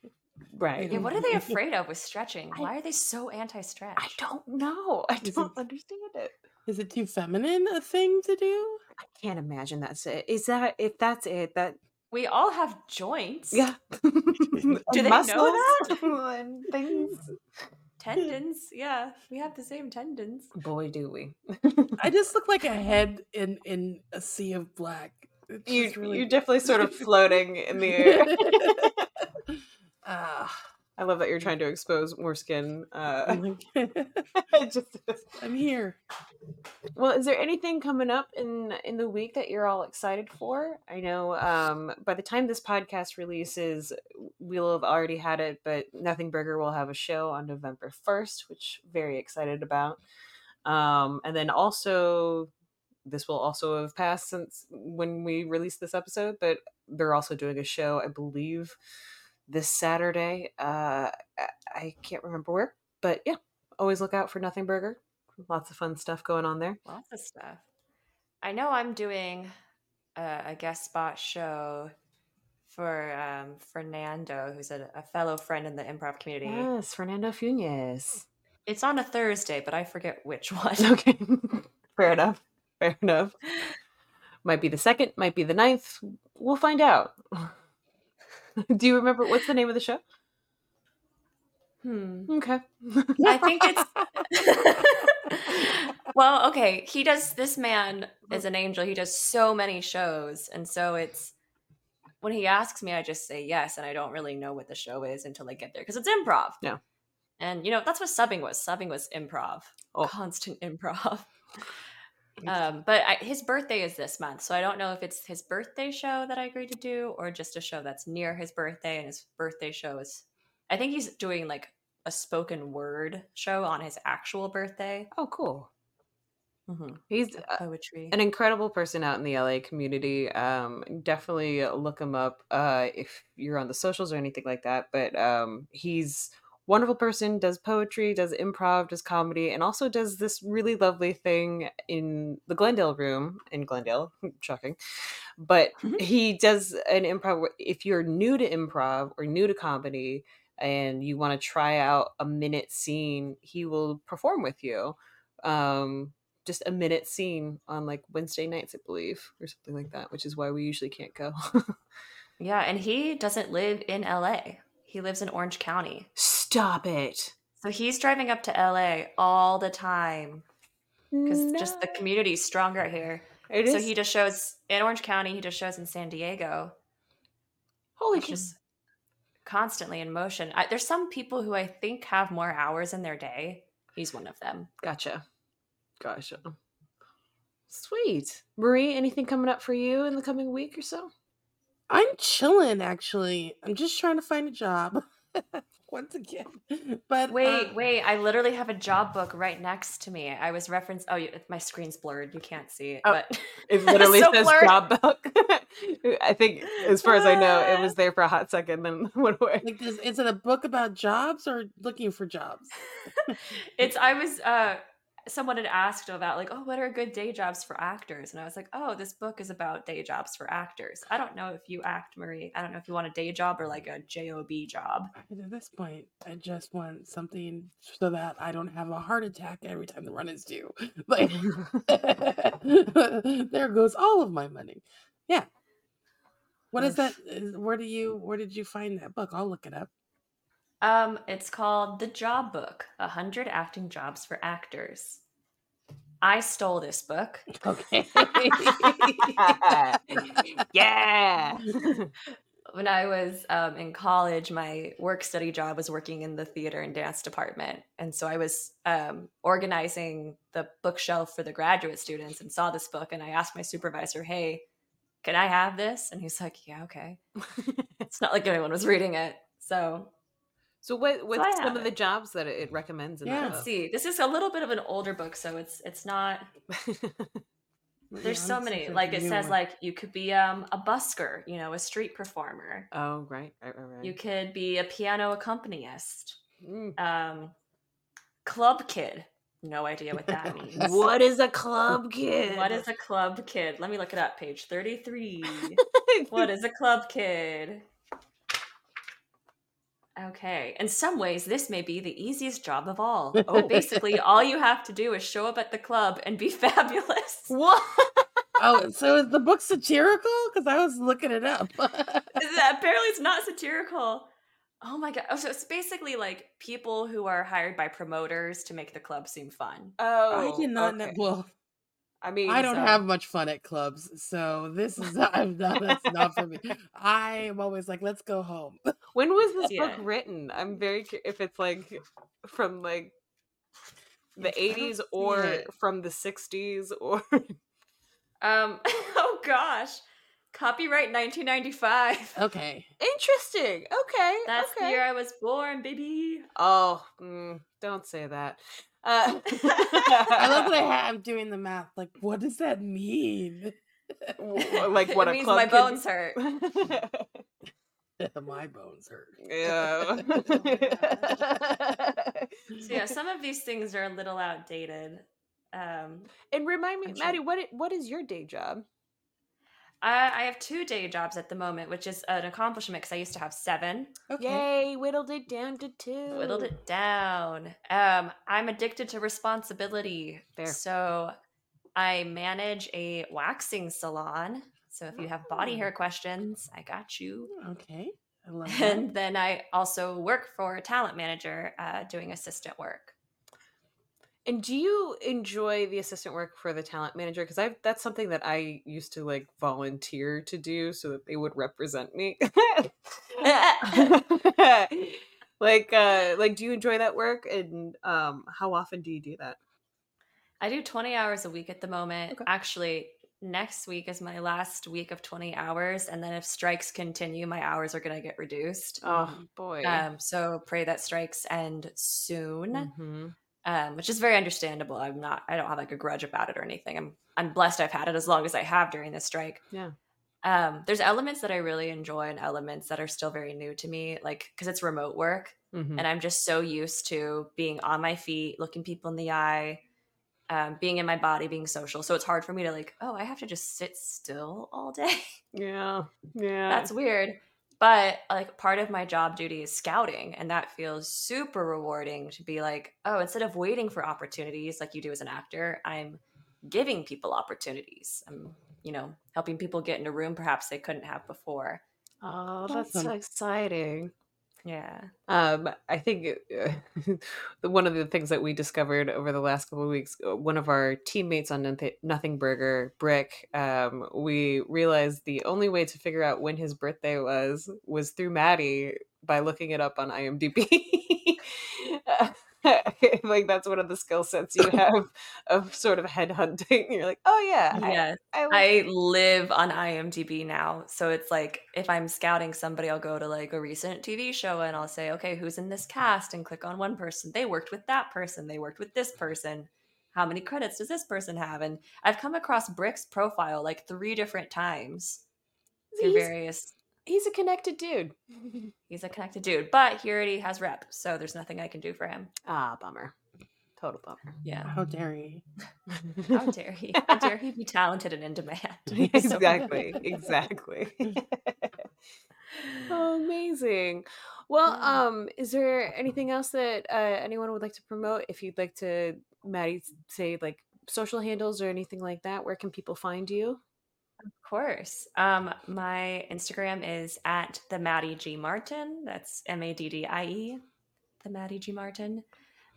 Right Yeah, what are they mm-hmm. afraid of with stretching? I- Why are they so anti-stretch? I don't know. I Is don't understand it. Is it too feminine a thing to do? I can't imagine that's it. Is that if that's it? That We all have joints. yeah. Do they know that? and things? Tendons. Yeah. We have the same tendons. Boy, do we! I just look like a head in in a sea of black. You really you're definitely sort of floating in the air. Uh, I love that you're trying to expose more skin. Uh, I'm, just I'm here. Well, is there anything coming up in in the week that you're all excited for? I know um, by the time this podcast releases, we'll have already had it, but Nothing Burger will have a show on November first, which very excited about. Um, and then also, this will also have passed since when we released this episode, but they're also doing a show, I believe, this Saturday. Uh, I- can't remember where, but yeah, always look out for Nothing Burger. Lots of fun stuff going on there. Lots of stuff. I know I'm doing a, a guest spot show for um, Fernando, who's a, a fellow friend in the improv community. Yes, Fernando Funes. It's on a Thursday, but I forget which one. Okay, fair enough. Fair enough. Might be the second, might be the ninth. We'll find out. Do you remember what's the name of the show? Hmm. Okay. I think it's. well, okay. He does. This man is an angel. He does so many shows, and so it's when he asks me, I just say yes, and I don't really know what the show is until I get there because it's improv. Yeah. And you know that's what subbing was. Subbing was improv, Oh. constant improv. um, but I, his birthday is this month, so I don't know if it's his birthday show that I agreed to do, or just a show that's near his birthday, and his birthday show is. I think he's doing like a spoken word show on his actual birthday. oh, cool. Mm-hmm. He's uh, Poetry. an incredible person out in the LA community. Um, definitely look him up uh, if you're on the socials or anything like that. But um, he's wonderful person. Does poetry, does improv, does comedy, and also does this really lovely thing in the Glendale room in Glendale. Shocking, but he does an improv. If you're new to improv or new to comedy. And you want to try out a minute scene, he will perform with you. Um, just a minute scene on like Wednesday nights, I believe, or something like that, which is why we usually can't go. yeah, and he doesn't live in LA. He lives in Orange County. Stop it. So he's driving up to LA all the time because just the No. community's stronger here. It So is- he just shows in Orange County, he just shows in San Diego. holy It's cow. just constantly in motion. I, there's some people who I think have more hours in their day. He's one of them. Gotcha. Gotcha. Sweet. Marie, anything coming up for you in the coming week or so? I'm chilling actually. I'm just trying to find a job. Once again. But Wait, uh, wait! I literally have a job book right next to me. I was referenced. Oh, you, my screen's blurred. You can't see it, Oh, but It literally So says blurred. job book. I think, as far as I know, it was there for a hot second, then went away. like this is it a book about jobs or looking for jobs? it's i was uh someone had asked about like oh what are good day jobs for actors and i was like oh this book is about day jobs for actors i don't know if you act marie i don't know if you want a day job or like a job job And at this point, I just want something so that I don't have a heart attack every time the run is due. Like there goes all of my money. Yeah. What is that? Where do you where did you find that book? I'll look it up. Um it's called the job book A 100 acting jobs for actors i stole this book Okay. yeah. when I was um, in college, my work study job was working in the theater and dance department. And so I was um, organizing the bookshelf for the graduate students and saw this book. And I asked my supervisor, hey, can I have this? And he's like, yeah, okay. It's not like anyone was reading it. So So what I what's some have of the jobs that it recommends in Yeah. that let's see. This is a little bit of an older book. So it's it's not book? there's so many like it says like you could be um a busker you know a street performer oh, right, right, right, right. you could be a piano accompanist Mm. um club kid no idea what that means What is a club kid? what is a club kid let me look it up page 33 what is a club kid okay in some ways this may be the easiest job of all Oh. basically all you have to do is show up at the club and be fabulous what? Oh, so is the book satirical? Because I was looking it up. apparently it's not satirical oh my god oh, so it's basically like people who are hired by promoters to make the club seem fun Oh, I did not know. Well, I mean, I don't so- have much fun at clubs, so this is I'm not, that's not for me. I am always like, let's go home. When was this Yeah. book written? I'm very cu- if it's like from like the I don't 80s or it. from the 60s or Um, oh gosh, copyright 1995. Okay. interesting. Okay. That's okay. the year I was born, baby. Oh, mm, don't say that. Uh, I love that I ha- I'm doing the math. Like, what does that mean? like what it a means my bones hurt. My bones hurt. yeah. So yeah, some of these things are a little outdated. Um, and remind me, I'm sure- Maddie, what i- what is your day job? I, I have two day jobs at the moment, which is an accomplishment because I used to have seven. Okay. Yay, whittled it down to two. Whittled it down. Um, I'm addicted to responsibility. Fair. So I manage a waxing salon. So if you have body Oh. hair questions, I got you. Okay. I love that. And then I also work for a talent manager uh, doing assistant work. And do you enjoy the assistant work for the talent manager? Because I that's something that I used to like volunteer to do so that they would represent me. like uh like do you enjoy that work and um how often do you do that? I do 20 hours a week at the moment. Okay. Actually, next week is my last week of 20 hours. And then if strikes continue, my hours are going to get reduced. Oh boy. Um, so pray that strikes end soon. Mhm. um, which is very understandable. I'm not, I don't have like a grudge about it or anything. I'm, I'm blessed I've had it as long as I have during this strike. Yeah. Um, there's elements that I really enjoy and elements that are still very new to me, like because it's remote work, Mhm. and I'm just so used to being on my feet, looking people in the eye, um, being in my body, being social. So it's hard for me to like, oh, I have to just sit still all day. Yeah. Yeah. That's weird. But like part of my job duty is scouting, and that feels super rewarding to be like, oh, instead of waiting for opportunities like you do as an actor, I'm giving people opportunities. I'm, you know, helping people get in a room perhaps they couldn't have before. Oh, that's so exciting. Yeah. Um, I think uh, one of the things that we discovered over the last couple of weeks, uh, one of our teammates on Nothing, Burger, Brick, um, we realized the only way to figure out when his birthday was was through Maddie by looking it up on IMDb. like that's one of the skill sets you have of sort of headhunting. You're like, oh yeah, I- I, like I live on IMDb now. So it's like if I'm scouting somebody, I'll go to like a recent TV show and I'll say, okay, who's in this cast? And click on one person. They worked with that person. They worked with this person. How many credits does this person have? And I've come across Brick's profile like three different times through various. He's a connected dude. He's a connected dude, but he already has rep. So there's nothing I can do for him. ah, bummer. Total bummer. Yeah. How dare you? How dare he? How dare he be talented and in demand? Exactly exactly oh, amazing well Yeah. um is there anything else that uh, anyone would like to promote if you'd like to maddie say like social handles or anything like that where can people find you Of course. Um, my Instagram is at the Maddie G Martin. That's M A D D I E, the Maddie G Martin.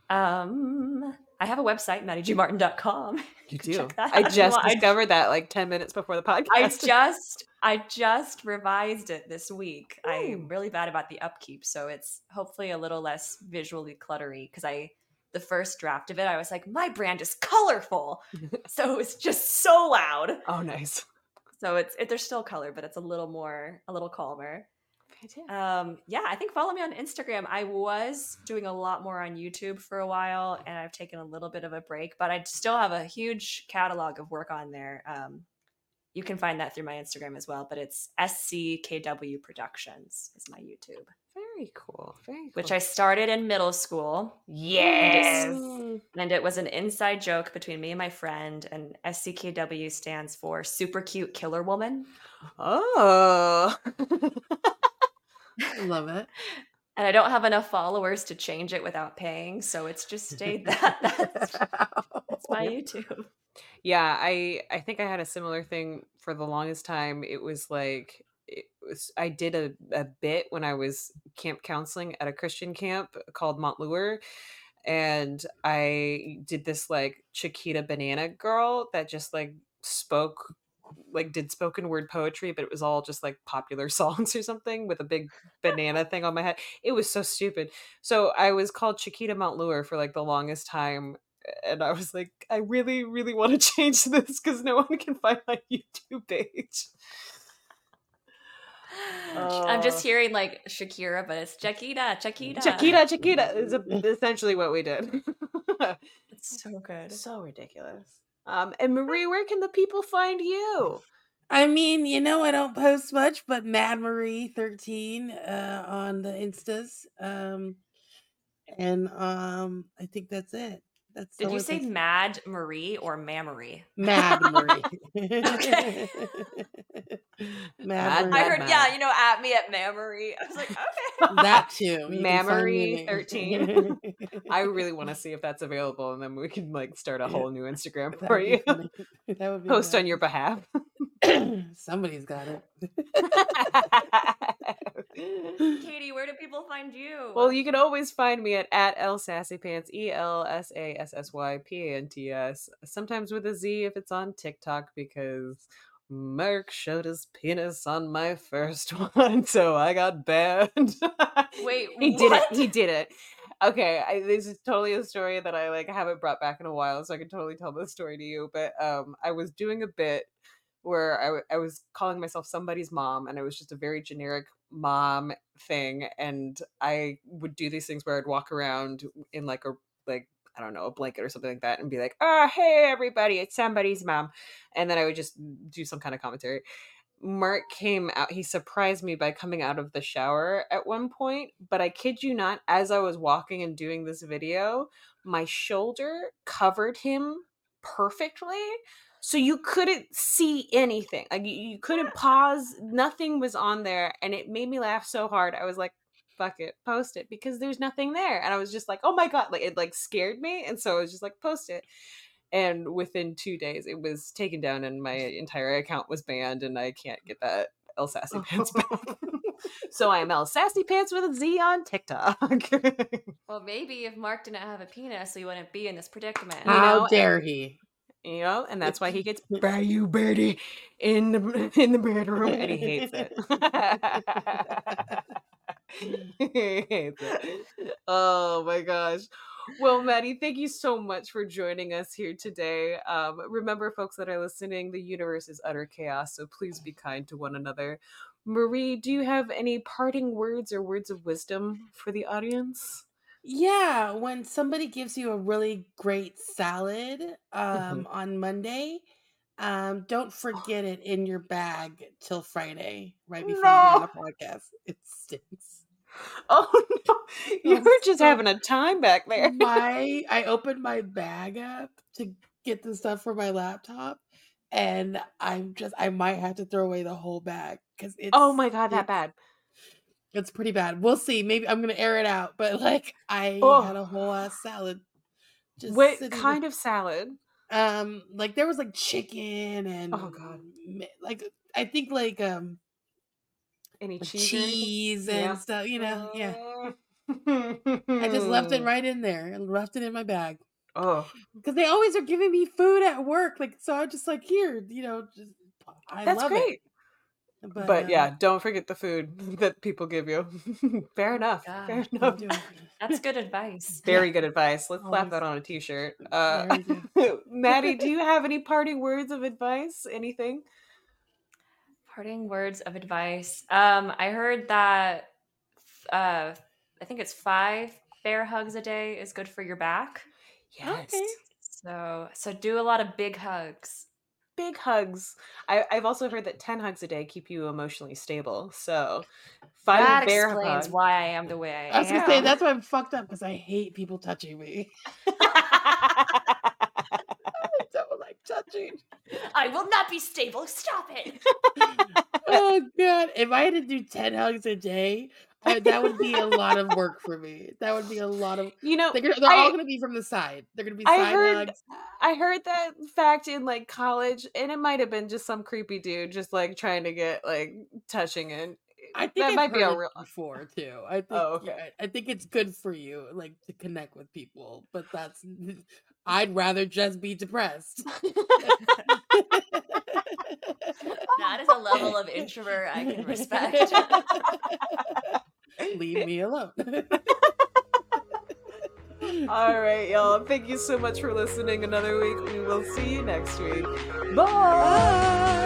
Um, I have a website, MaddieGMartin.com. you that i out if you just. I- discovered that like 10 minutes before the podcast I just I just revised it this week. Ooh. I'm really bad about the upkeep, so it's hopefully a little less visually cluttery because I the first draft of it, I was like, my brand is colorful. so it was just so loud. oh nice So it's it, there's still color, but it's a little more a little calmer. Um, yeah, I think follow me on Instagram. I was doing a lot more on YouTube for a while, and I've taken a little bit of a break, but I still have a huge catalog of work on there. Um, you can find that through my Instagram as well, but it's SCKW Productions is my YouTube, very cool very cool which I started in middle school, yes and it was an inside joke between me and my friend. And SCKW stands for Super Cute Killer Woman. oh I love it. and I don't have enough followers to change it without paying, so it's just stayed that. That's, that's my YouTube. yeah i i think i had a similar thing for the longest time it was like was i did a, a bit when i was camp counseling at a christian camp called montlure and i did this like chiquita banana girl that just like spoke like did spoken word poetry, but it was all just like popular songs or something with a big banana thing on my head. It was so stupid. So I was called Chiquita Montlure for like the longest time. And I was like, I really, really want to change this because no one can find my YouTube page. I'm just Oh. hearing like Shakira, but it's Chiquita, Chiquita. Chiquita, Chiquita is a- essentially what we did. It's so good. so ridiculous. Um, and Marie, where can the people find you? I mean, you know, I don't post much, but Mad Marie thirteen uh, on the Instas, um, and um, I think that's it. That's Did you say Mad Marie or Mamory? Mad Marie? Okay. Mad Mad I heard, Mad. yeah, you know, at me at Mamory. I was like, okay. that too. You can find Mamory me there. 13. I really want to see if that's available, and then we can like start a Yeah. whole new Instagram That'd for be you. funny. That would be Post on your behalf. Somebody's got it. Katie, where do people find you? well, you can always find me at at L Sassy Pants, E L S A S S Y P A N T S. Sometimes with a Z if it's on TikTok because Mark showed his penis on my first one, so I got banned. Wait, he did what? it. He did it. Okay, I, this is totally a story that I like haven't brought back in a while, so I can totally tell this story to you. But um, I was doing a bit where I, I was calling myself somebody's mom, and it was just a very generic mom thing. And I would do these things where I'd walk around in like a like I don't know a blanket or something like that, and be like, "Oh, hey everybody, it's somebody's mom," and then I would just do some kind of commentary. Mark came out. He surprised me by coming out of the shower at one point, but I kid you not, as I was walking and doing this video, my shoulder covered him perfectly. So you couldn't see anything. Like you, you couldn't pause. Nothing was on there. And it made me laugh so hard. I was like, fuck it, post it because there's nothing there. And I was just like, oh my God. Like it like scared me. And so I was just like, post it and within two days it was taken down and my entire account was banned and i can't get that el sassy oh. pants back so i am el sassy pants with a z on tiktok Well, maybe if Mark didn't have a penis, we wouldn't be in this predicament. You How know, dare he? You know and that's why he gets by you, birdie in the in the bedroom and he hates it. He hates it. Oh my gosh. Well maddie thank you so much for joining us here today. Um, remember folks that are listening the universe is utter chaos so please be kind to one another. Marie do you have any parting words or words of wisdom for the audience Yeah, when somebody gives you a really great salad um, on Monday, um, don't forget it in your bag till Friday, right before you on the podcast. It stinks. oh no. You were just so- having a time back there. My I opened my bag up to get the stuff for my laptop, and I'm just I might have to throw away the whole bag because it's oh my god that it's- bad It's pretty bad. We'll see. Maybe I'm gonna air it out, but like I Oh. had a whole ass salad. Just what kind of salad Um, like there was like chicken and Oh, God. like I think like um any cheese, cheese and Yeah. stuff. You know, yeah. I I just left it right in there and left it in my bag Oh, because they always are giving me food at work. Like so, I just like here, you know, just I that's love great. it. But, But, um, yeah, don't forget the food that people give you. Fair enough. Fair God, I'm enough. That's good advice. Very good advice. Let's slap that on a t-shirt. Uh, Maddie, do you have any parting words of advice? Anything? Parting words of advice. Um, I heard that uh, I think it's five bear hugs a day is good for your back. Okay. So so do a lot of big hugs. Big hugs. I, I've also heard that 10 hugs a day keep you emotionally stable. So, five that bear explains hugs. why I am the way I, I was am. gonna say that's why I'm fucked up because I hate people touching me. I don't like touching. I will not be stable. Stop it. oh god! If I had to do ten hugs a day, I, that would be a lot of work for me. That would be a lot of. you know, They're, they're I- all going to be from the side. They're going to be I side heard hugs. I heard that fact in like college, and it might have been just some creepy dude just like trying to get like touching and I think that I've might be a it real before too. I think. Oh, okay. yeah, I think it's good for you, like to connect with people. But that's. I'd rather just be depressed. that is a level of introvert I can respect. Leave me alone. All right, y'all. Thank you so much for listening another week. We will see you next week. Bye.